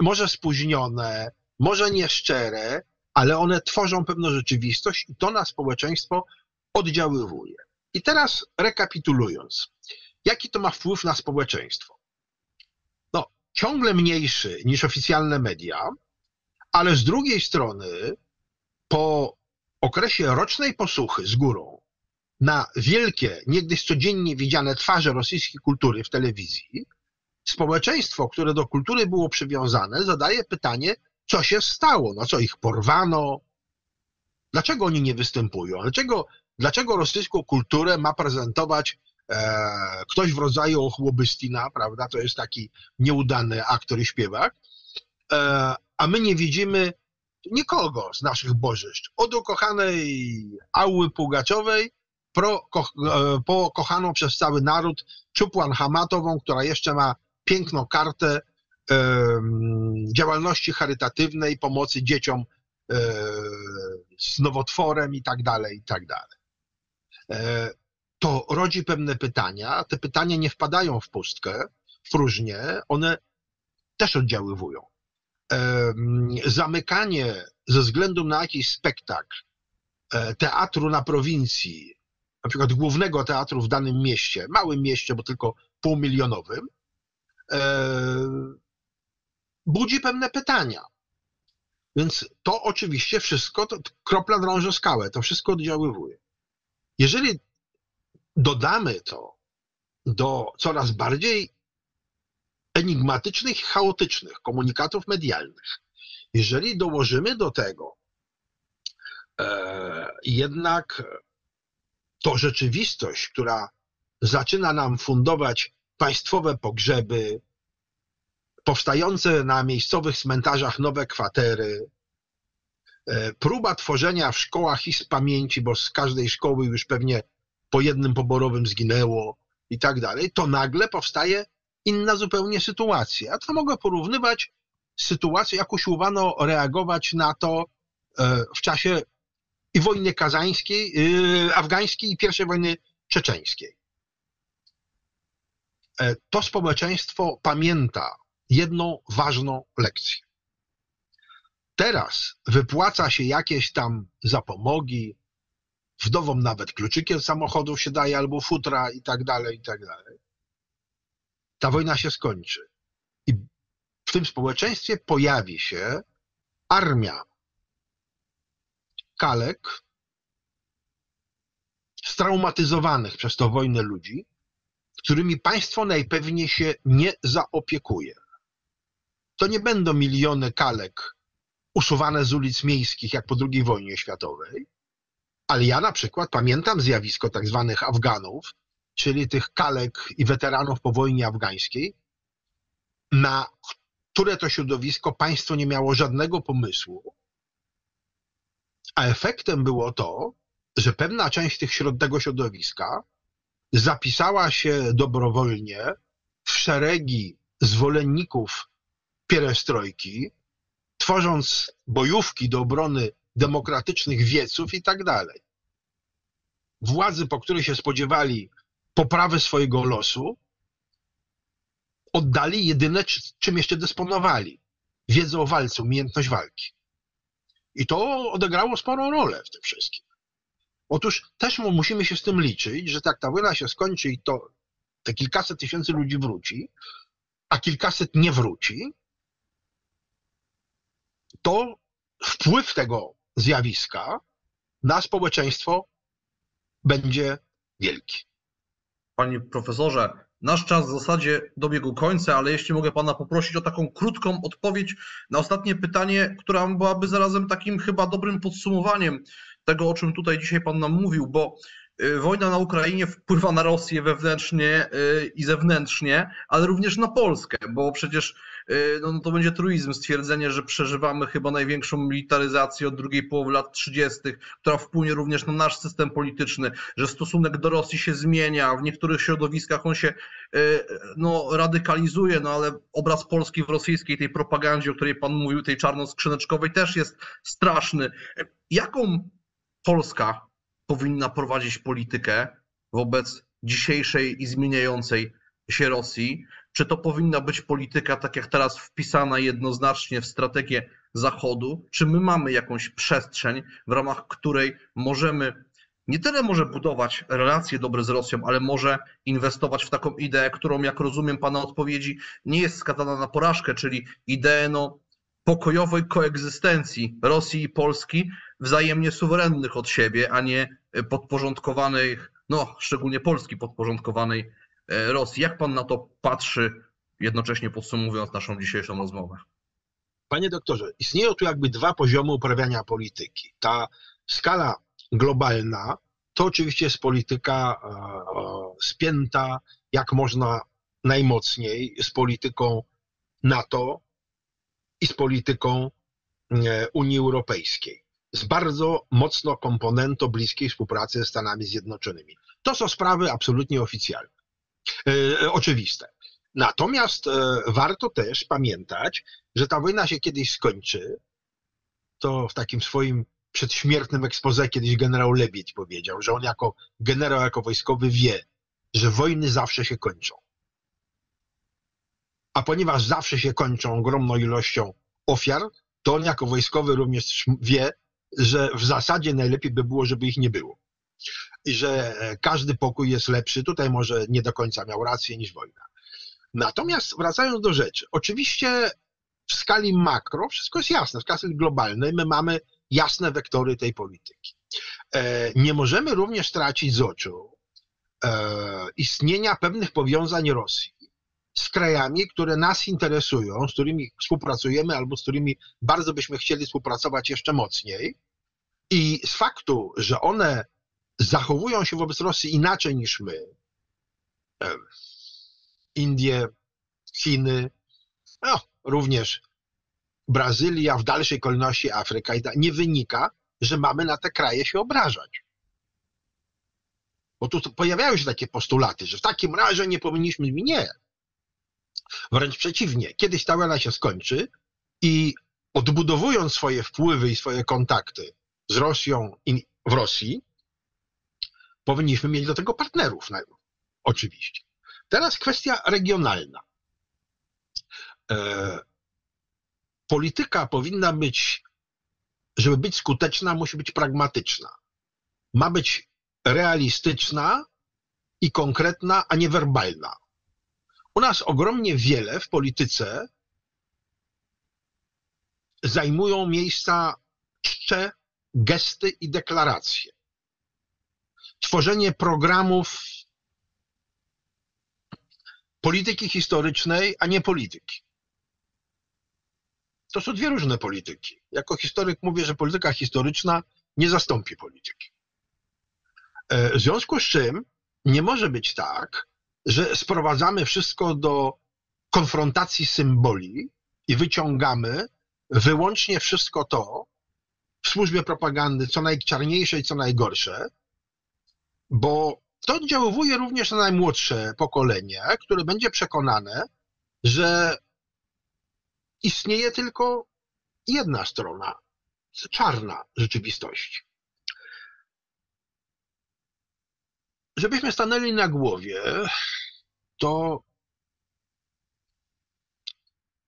może spóźnione, może nieszczere, ale one tworzą pewną rzeczywistość i to na społeczeństwo oddziaływuje. I teraz rekapitulując, jaki to ma wpływ na społeczeństwo? Ciągle mniejszy niż oficjalne media, ale z drugiej strony po okresie rocznej posłuchy z górą na wielkie, niegdyś codziennie widziane twarze rosyjskiej kultury w telewizji, społeczeństwo, które do kultury było przywiązane, zadaje pytanie, co się stało, no co ich porwano, dlaczego oni nie występują, dlaczego, dlaczego rosyjską kulturę ma prezentować ktoś w rodzaju Chłobystina, prawda, to jest taki nieudany aktor i śpiewak, e, a my nie widzimy nikogo z naszych bożyszcz. Od ukochanej Ały Pugaczowej pro, ko, e, po kochaną przez cały naród Czupłan Hamatową, która jeszcze ma piękną kartę e, działalności charytatywnej, pomocy dzieciom e, z nowotworem i tak dalej, i tak dalej. To rodzi pewne pytania. Te pytania nie wpadają w pustkę, w próżnię, one też oddziaływują zamykanie ze względu na jakiś spektakl e, teatru na prowincji, na przykład głównego teatru w danym mieście, małym mieście, bo tylko półmilionowym, e, budzi pewne pytania. Więc to oczywiście wszystko, to kropla drąży skałę, to wszystko oddziaływuje. Jeżeli dodamy to do coraz bardziej enigmatycznych chaotycznych komunikatów medialnych, jeżeli dołożymy do tego e, jednak to rzeczywistość, która zaczyna nam fundować państwowe pogrzeby, powstające na miejscowych cmentarzach nowe kwatery, e, próba tworzenia w szkołach i z pamięci, bo z każdej szkoły już pewnie po jednym poborowym zginęło i tak dalej, to nagle powstaje inna zupełnie sytuacja. Ja to mogę porównywać z sytuacją, jak usiłowano reagować na to e, w czasie i wojny kazańskiej, e, afgańskiej i pierwszej wojny czeczeńskiej. E, to społeczeństwo pamięta jedną ważną lekcję. Teraz wypłaca się jakieś tam zapomogi, wdowom nawet kluczyki od samochodów się daje albo futra i tak dalej, i tak dalej. Ta wojna się skończy. I w tym społeczeństwie pojawi się armia kalek, straumatyzowanych przez tą wojnę ludzi, którymi państwo najpewniej się nie zaopiekuje. To nie będą miliony kalek usuwane z ulic miejskich jak po II wojnie światowej, ale ja na przykład pamiętam zjawisko tak zwanych Afganów, czyli tych kalek i weteranów po wojnie afgańskiej, na które to środowisko państwo nie miało żadnego pomysłu, a efektem było to, że pewna część tych, tego środowiska zapisała się dobrowolnie w szeregi zwolenników pierestrojki, tworząc bojówki do obrony demokratycznych wieców i tak dalej. Władzy, po której się spodziewali poprawy swojego losu, oddali jedyne, czym jeszcze dysponowali. Wiedzę o walce, umiejętność walki. I to odegrało sporą rolę w tym wszystkim. Otóż też musimy się z tym liczyć, że tak ta wojna się skończy i to te kilkaset tysięcy ludzi wróci, a kilkaset nie wróci, to wpływ tego zjawiska na społeczeństwo będzie wielki. Panie profesorze, nasz czas w zasadzie dobiegł końca, ale jeśli mogę pana poprosić o taką krótką odpowiedź na ostatnie pytanie, która byłaby zarazem takim chyba dobrym podsumowaniem tego, o czym tutaj dzisiaj pan nam mówił, bo y, wojna na Ukrainie wpływa na Rosję wewnętrznie y, i zewnętrznie, ale również na Polskę, bo przecież no, no to będzie truizm stwierdzenie, że przeżywamy chyba największą militaryzację od drugiej połowy lat 30., która wpłynie również na nasz system polityczny, że stosunek do Rosji się zmienia, w niektórych środowiskach on się no, radykalizuje, no ale obraz Polski w rosyjskiej, tej propagandzie, o której pan mówił, tej czarnoskrzyneczkowej też jest straszny. Jaką Polska powinna prowadzić politykę wobec dzisiejszej i zmieniającej się Rosji? Czy to powinna być polityka, tak jak teraz, wpisana jednoznacznie w strategię Zachodu? Czy my mamy jakąś przestrzeń, w ramach której możemy nie tyle może budować relacje dobre z Rosją, ale może inwestować w taką ideę, którą, jak rozumiem Pana odpowiedzi, nie jest skazana na porażkę, czyli ideę no, pokojowej koegzystencji Rosji i Polski, wzajemnie suwerennych od siebie, a nie podporządkowanych, no szczególnie Polski podporządkowanej Rosji. Jak pan na to patrzy, jednocześnie podsumowując naszą dzisiejszą rozmowę? Panie doktorze, istnieją tu jakby dwa poziomy uprawiania polityki. Ta skala globalna to oczywiście jest polityka e, e, spięta jak można najmocniej z polityką NATO i z polityką Unii Europejskiej z bardzo mocno komponentą bliskiej współpracy ze Stanami Zjednoczonymi. To są sprawy absolutnie oficjalne, e, oczywiste. Natomiast e, warto też pamiętać, że ta wojna się kiedyś skończy. To w takim swoim przedśmiertnym ekspoze kiedyś generał Lebiedź powiedział, że on jako generał, jako wojskowy wie, że wojny zawsze się kończą. A ponieważ zawsze się kończą ogromną ilością ofiar, to on jako wojskowy również wie, że w zasadzie najlepiej by było, żeby ich nie było. I że e, każdy pokój jest lepszy. Tutaj może nie do końca miał rację niż wojna. Natomiast wracając do rzeczy, oczywiście w skali makro wszystko jest jasne, w skali globalnej my mamy jasne wektory tej polityki. E, nie możemy również tracić z oczu e, istnienia pewnych powiązań Rosji z krajami, które nas interesują, z którymi współpracujemy albo z którymi bardzo byśmy chcieli współpracować jeszcze mocniej. I z faktu, że one zachowują się wobec Rosji inaczej niż my, Indie, Chiny, no, również Brazylia, w dalszej kolejności Afryka, nie wynika, że mamy na te kraje się obrażać. Bo tu pojawiają się takie postulaty, że w takim razie nie powinniśmy. Nie. Wręcz przeciwnie. Kiedyś ta wojna się skończy i odbudowując swoje wpływy i swoje kontakty z Rosją i w Rosji, powinniśmy mieć do tego partnerów. Oczywiście. Teraz kwestia regionalna. E, polityka powinna być, żeby być skuteczna, musi być pragmatyczna. Ma być realistyczna i konkretna, a nie werbalna. U nas ogromnie wiele w polityce zajmują miejsca czcze, gesty i deklaracje. Tworzenie programów polityki historycznej, a nie polityki. To są dwie różne polityki. Jako historyk mówię, że polityka historyczna nie zastąpi polityki. E, w związku z czym nie może być tak, że sprowadzamy wszystko do konfrontacji symboli i wyciągamy wyłącznie wszystko to w służbie propagandy, co najczarniejsze i co najgorsze, bo to oddziałuje również na najmłodsze pokolenie, które będzie przekonane, że istnieje tylko jedna strona, czarna rzeczywistości. Żebyśmy stanęli na głowie, to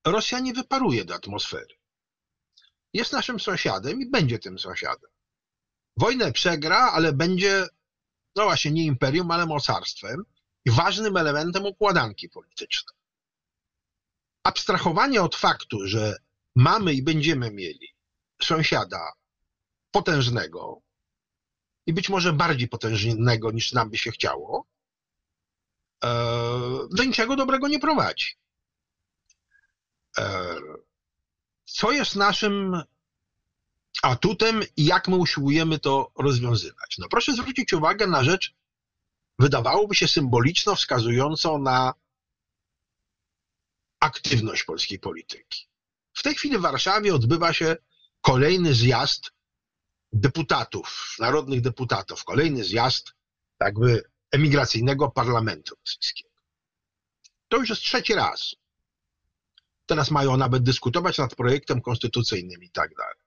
Rosja nie wyparuje do atmosfery. Jest naszym sąsiadem i będzie tym sąsiadem. Wojnę przegra, ale będzie, no właśnie, nie imperium, ale mocarstwem i ważnym elementem układanki politycznej. Abstrahowanie od faktu, że mamy i będziemy mieli sąsiada potężnego, i być może bardziej potężnego niż nam by się chciało, e, do niczego dobrego nie prowadzi. E, co jest naszym atutem i jak my usiłujemy to rozwiązywać? No proszę zwrócić uwagę na rzecz, wydawałoby się symboliczną, wskazującą na aktywność polskiej polityki. W tej chwili w Warszawie odbywa się kolejny zjazd deputatów, narodnych deputatów, kolejny zjazd jakby emigracyjnego parlamentu rosyjskiego. To już jest trzeci raz. Teraz mają nawet dyskutować nad projektem konstytucyjnym i tak dalej.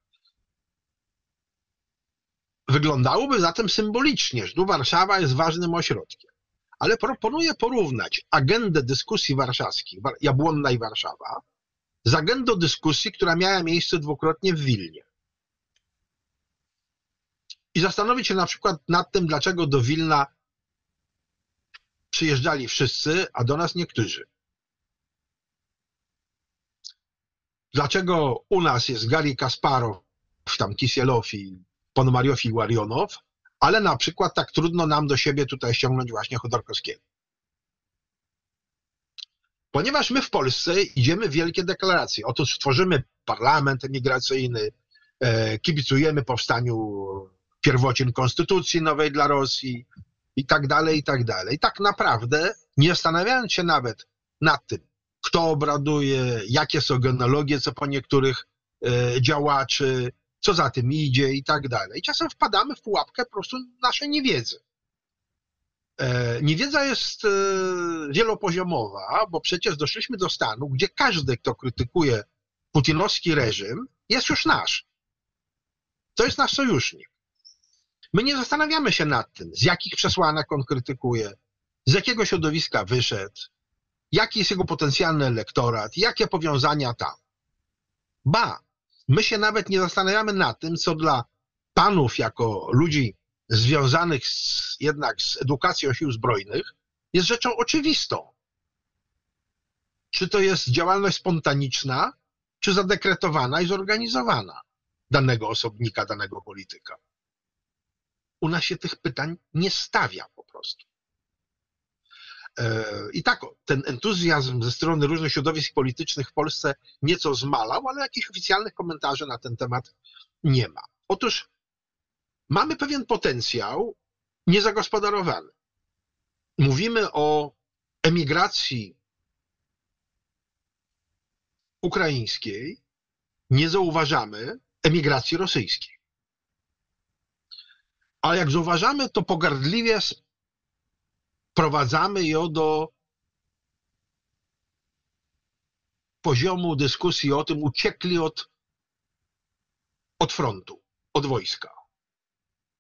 Wyglądałoby zatem symbolicznie, że tu Warszawa jest ważnym ośrodkiem. Ale proponuję porównać agendę dyskusji warszawskich, Jabłonna i Warszawa, z agendą dyskusji, która miała miejsce dwukrotnie w Wilnie i zastanowić się na przykład nad tym, dlaczego do Wilna przyjeżdżali wszyscy, a do nas niektórzy. Dlaczego u nas jest Gary Kasparow, tam Kisielow i Ponomariow i Warionow, ale na przykład tak trudno nam do siebie tutaj ściągnąć właśnie Chodorkowskiego. Ponieważ my w Polsce idziemy w wielkie deklaracje. Otóż tworzymy parlament emigracyjny, e, kibicujemy powstaniu pierwocin konstytucji nowej dla Rosji i tak dalej, i tak dalej. Tak naprawdę, nie zastanawiając się nawet nad tym, kto obraduje, jakie są genealogie, co po niektórych e, działaczy, co za tym idzie i tak dalej. Czasem wpadamy w pułapkę po prostu naszej niewiedzy. E, niewiedza jest e, wielopoziomowa, bo przecież doszliśmy do stanu, gdzie każdy, kto krytykuje putinowski reżim, jest już nasz. To jest nasz sojusznik. My nie zastanawiamy się nad tym, z jakich przesłanek on krytykuje, z jakiego środowiska wyszedł, jaki jest jego potencjalny elektorat, jakie powiązania tam. Ba, my się nawet nie zastanawiamy nad tym, co dla panów jako ludzi związanych z, jednak z edukacją sił zbrojnych jest rzeczą oczywistą. Czy to jest działalność spontaniczna, czy zadekretowana i zorganizowana danego osobnika, danego polityka u nas się tych pytań nie stawia po prostu. E, I tak ten entuzjazm ze strony różnych środowisk politycznych w Polsce nieco zmalał, ale jakichś oficjalnych komentarzy na ten temat nie ma. Otóż mamy pewien potencjał niezagospodarowany. Mówimy o emigracji ukraińskiej nie zauważamy emigracji rosyjskiej. A jak zauważamy, to pogardliwie sprowadzamy ją do poziomu dyskusji o tym, uciekli od, od frontu, od wojska.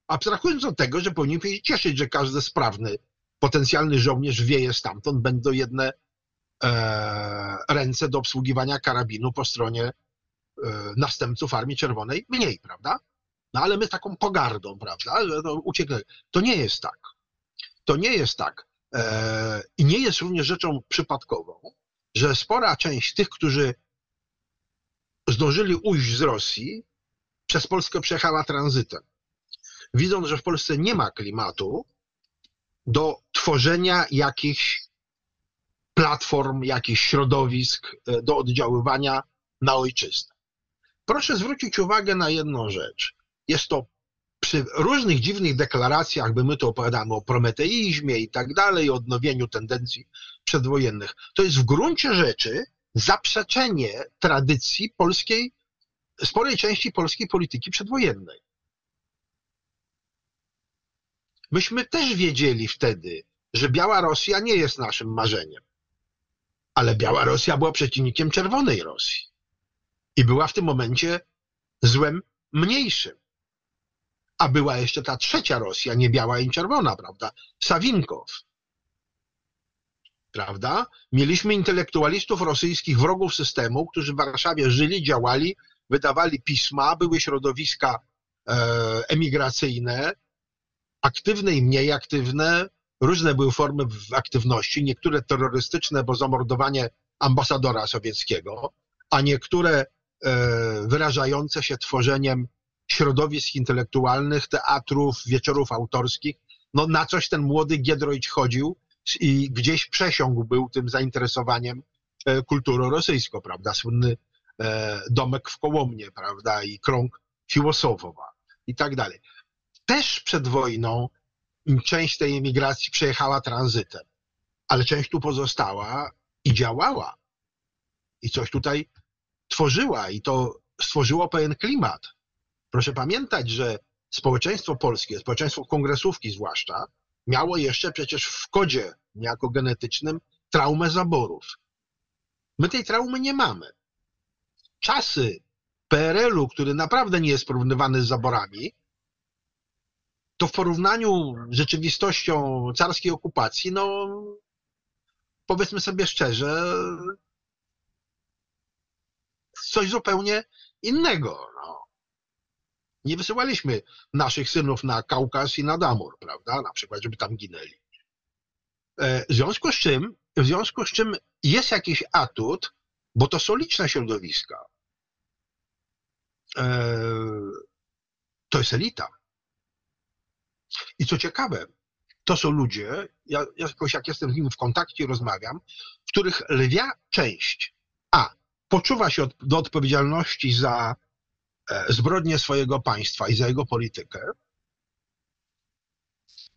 Abstrahując od tego, że powinniśmy się cieszyć, że każdy sprawny, potencjalny żołnierz wieje stamtąd, będą jedne e, ręce do obsługiwania karabinu po stronie e, następców Armii Czerwonej mniej, prawda? No ale my taką pogardą, prawda, że to uciekli. To nie jest tak. To nie jest tak. E, I nie jest również rzeczą przypadkową, że spora część tych, którzy zdążyli ujść z Rosji, przez Polskę przejechała tranzytem. Widząc, że w Polsce nie ma klimatu do tworzenia jakichś platform, jakichś środowisk e, do oddziaływania na ojczyznę. Proszę zwrócić uwagę na jedną rzecz. Jest to przy różnych dziwnych deklaracjach, by my to opowiadamy o prometeizmie i tak dalej, odnowieniu tendencji przedwojennych, to jest w gruncie rzeczy zaprzeczenie tradycji polskiej, sporej części polskiej polityki przedwojennej. Myśmy też wiedzieli wtedy, że Biała Rosja nie jest naszym marzeniem. Ale Biała Rosja była przeciwnikiem Czerwonej Rosji. I była w tym momencie złem mniejszym. A była jeszcze ta trzecia Rosja, nie biała i czerwona, prawda? Sawinkow. Prawda? Mieliśmy intelektualistów rosyjskich, wrogów systemu, którzy w Warszawie żyli, działali, wydawali pisma, były środowiska e, emigracyjne, aktywne i mniej aktywne, różne były formy aktywności, niektóre terrorystyczne, bo zamordowanie ambasadora sowieckiego, a niektóre e, wyrażające się tworzeniem środowisk intelektualnych, teatrów, wieczorów autorskich. No na coś ten młody Giedroyć chodził i gdzieś przesiągł był tym zainteresowaniem e, kulturą rosyjską, prawda? Słynny e, domek w Kołomnie, prawda? I krąg Filosofowa i tak dalej. Też przed wojną część tej emigracji przejechała tranzytem, ale część tu pozostała i działała. I coś tutaj tworzyła i to stworzyło pewien klimat. Proszę pamiętać, że społeczeństwo polskie, społeczeństwo kongresówki zwłaszcza, miało jeszcze przecież w kodzie niejako genetycznym traumę zaborów. My tej traumy nie mamy. Czasy PRL-u, który naprawdę nie jest porównywany z zaborami, to w porównaniu z rzeczywistością carskiej okupacji, no powiedzmy sobie szczerze, coś zupełnie innego. No. Nie wysyłaliśmy naszych synów na Kaukaz i na Damur, prawda, na przykład, żeby tam ginęli. E, w związku z czym, w związku z czym jest jakiś atut, bo to są liczne środowiska. E, to jest elita. I co ciekawe, to są ludzie, ja jakoś jak jestem z nimi w kontakcie, rozmawiam, w których lwia część A poczuwa się od, do odpowiedzialności za zbrodnie swojego państwa i za jego politykę.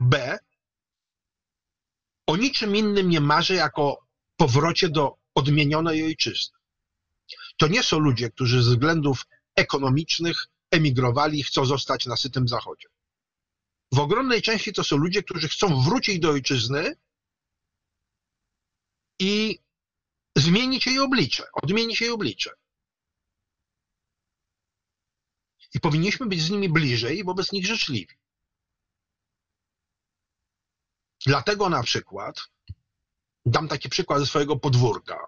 B o niczym innym nie marzy jako powrocie do odmienionej ojczyzny. To nie są ludzie, którzy ze względów ekonomicznych emigrowali i chcą zostać na sytym zachodzie. W ogromnej części to są ludzie, którzy chcą wrócić do ojczyzny i zmienić jej oblicze, odmienić jej oblicze. I powinniśmy być z nimi bliżej i wobec nich życzliwi. Dlatego na przykład dam taki przykład ze swojego podwórka.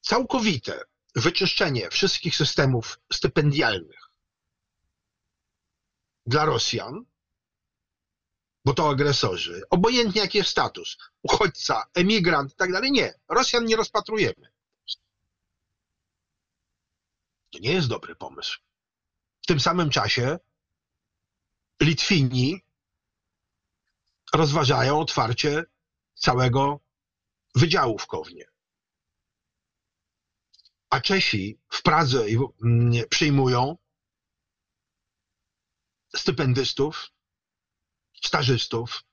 Całkowite wyczyszczenie wszystkich systemów stypendialnych dla Rosjan, bo to agresorzy, obojętnie jaki jest status, uchodźca, emigrant i tak dalej, nie. Rosjan nie rozpatrujemy. To nie jest dobry pomysł. W tym samym czasie Litwini rozważają otwarcie całego wydziału w Kownie. A Czesi w Pradze przyjmują stypendystów, stażystów,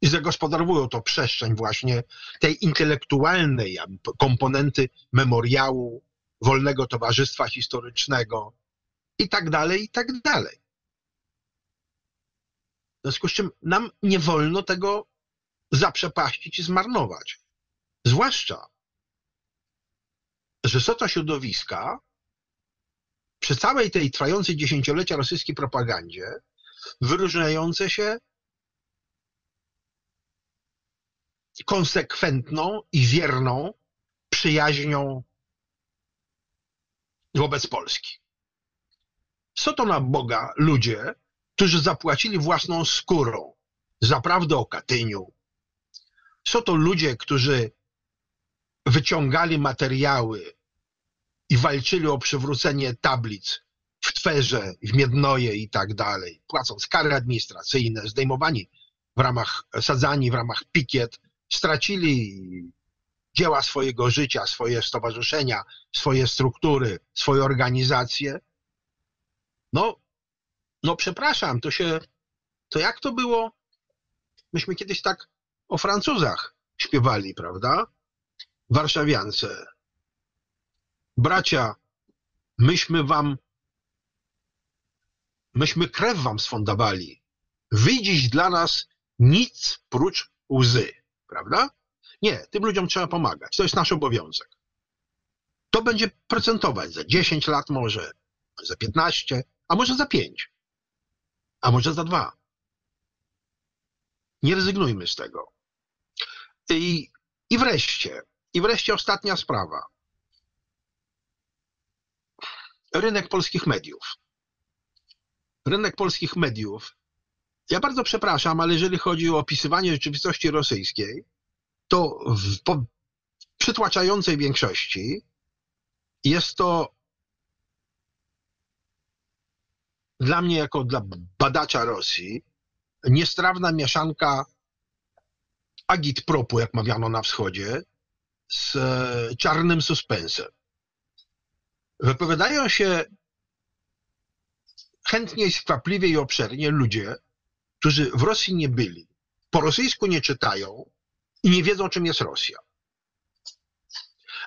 i zagospodarowują to przestrzeń właśnie tej intelektualnej komponenty memoriału, wolnego towarzystwa historycznego i tak dalej, i tak dalej. W związku z czym nam nie wolno tego zaprzepaścić i zmarnować. Zwłaszcza, że są to środowiska przy całej tej trwającej dziesięciolecia rosyjskiej propagandzie wyróżniające się konsekwentną i wierną przyjaźnią wobec Polski. Są to na Boga ludzie, którzy zapłacili własną skórą za prawdę o Katyniu. Są to ludzie, którzy wyciągali materiały i walczyli o przywrócenie tablic w Twerze, w Miednoje i tak dalej, płacąc kary administracyjne, zdejmowani w ramach, sadzani w ramach pikiet, stracili dzieła swojego życia, swoje stowarzyszenia, swoje struktury, swoje organizacje. No, no przepraszam, to się, to jak to było? Myśmy kiedyś tak o Francuzach śpiewali, prawda? Warszawiance. Bracia, myśmy wam, myśmy krew wam sfondowali. Wy dziś dla nas nic prócz łzy, prawda? Nie, tym ludziom trzeba pomagać. To jest nasz obowiązek. To będzie procentować za 10 lat może, za 15, a może za 5, a może za 2. Nie rezygnujmy z tego. I, i wreszcie, i wreszcie ostatnia sprawa. Rynek polskich mediów. Rynek polskich mediów. Ja bardzo przepraszam, ale jeżeli chodzi o opisywanie rzeczywistości rosyjskiej, to w po przytłaczającej większości jest to dla mnie, jako dla badacza Rosji, niestrawna mieszanka agitpropu, jak mawiano na wschodzie, z e, czarnym suspensem. Wypowiadają się chętnie, skwapliwie i obszernie ludzie, którzy w Rosji nie byli, po rosyjsku nie czytają i nie wiedzą, czym jest Rosja.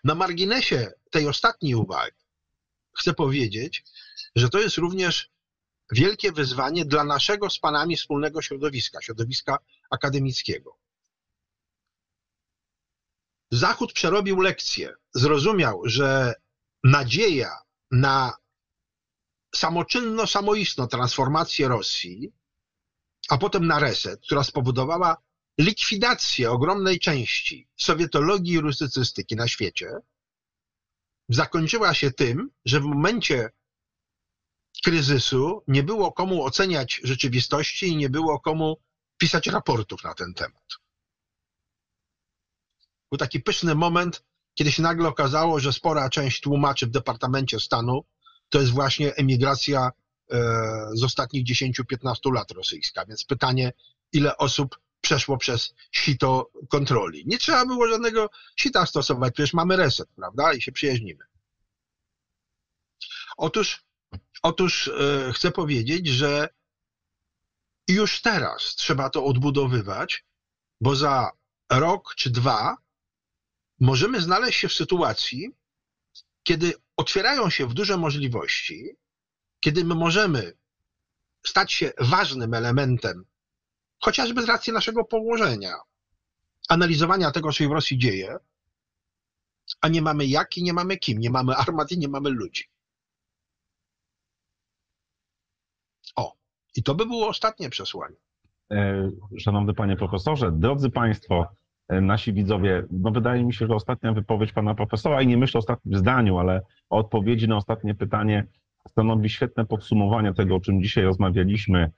Na marginesie tej ostatniej uwagi chcę powiedzieć, że to jest również wielkie wyzwanie dla naszego z panami wspólnego środowiska, środowiska akademickiego. Zachód przerobił lekcję. Zrozumiał, że nadzieja na samoczynno-samoistną transformację Rosji, a potem na reset, która spowodowała likwidację ogromnej części sowietologii i rusycystyki na świecie, zakończyła się tym, że w momencie kryzysu nie było komu oceniać rzeczywistości i nie było komu pisać raportów na ten temat. Był taki pyszny moment, kiedy się nagle okazało, że spora część tłumaczy w Departamencie Stanu to jest właśnie emigracja e, z ostatnich 10-15 lat rosyjska. Więc pytanie, ile osób przeszło przez sito kontroli. Nie trzeba było żadnego sita stosować, przecież mamy reset, prawda? I się przyjaźnimy. Otóż, otóż e, chcę powiedzieć, że już teraz trzeba to odbudowywać, bo za rok czy dwa możemy znaleźć się w sytuacji, kiedy otwierają się w duże możliwości, kiedy my możemy stać się ważnym elementem, chociażby z racji naszego położenia, analizowania tego, co się w Rosji dzieje, a nie mamy jak i nie mamy kim, nie mamy armat i nie mamy ludzi. O, i to by było ostatnie przesłanie. E, szanowny panie profesorze, drodzy państwo, E, nasi widzowie, no wydaje mi się, że ostatnia wypowiedź pana profesora, i nie myślę o ostatnim zdaniu, ale o odpowiedzi na ostatnie pytanie stanowi świetne podsumowanie tego, o czym dzisiaj rozmawialiśmy.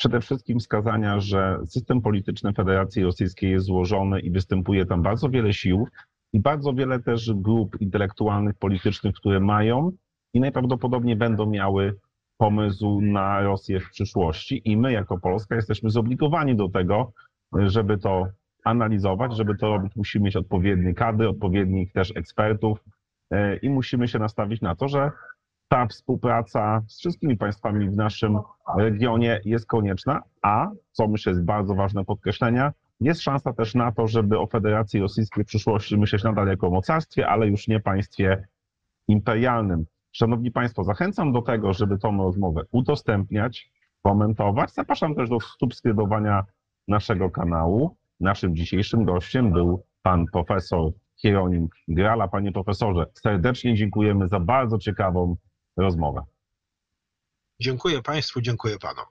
Przede wszystkim wskazania, że system polityczny Federacji Rosyjskiej jest złożony i występuje tam bardzo wiele sił i bardzo wiele też grup intelektualnych, politycznych, które mają i najprawdopodobniej będą miały pomysł na Rosję w przyszłości. I my, jako Polska, jesteśmy zobligowani do tego, żeby to analizować. Żeby to robić, musimy mieć odpowiednie kadry, odpowiednich też ekspertów e, i musimy się nastawić na to, że ta współpraca z wszystkimi państwami w naszym regionie jest konieczna, a co myślę jest bardzo ważne podkreślenia, jest szansa też na to, żeby o Federacji Rosyjskiej w przyszłości myśleć nadal jako o mocarstwie, ale już nie państwie imperialnym. Szanowni Państwo, zachęcam do tego, żeby tą rozmowę udostępniać, komentować. Zapraszam też do subskrybowania naszego kanału. Naszym dzisiejszym gościem był pan profesor Hieronim Grala. Panie profesorze, serdecznie dziękujemy za bardzo ciekawą rozmowę. Dziękuję Państwu, dziękuję Panom.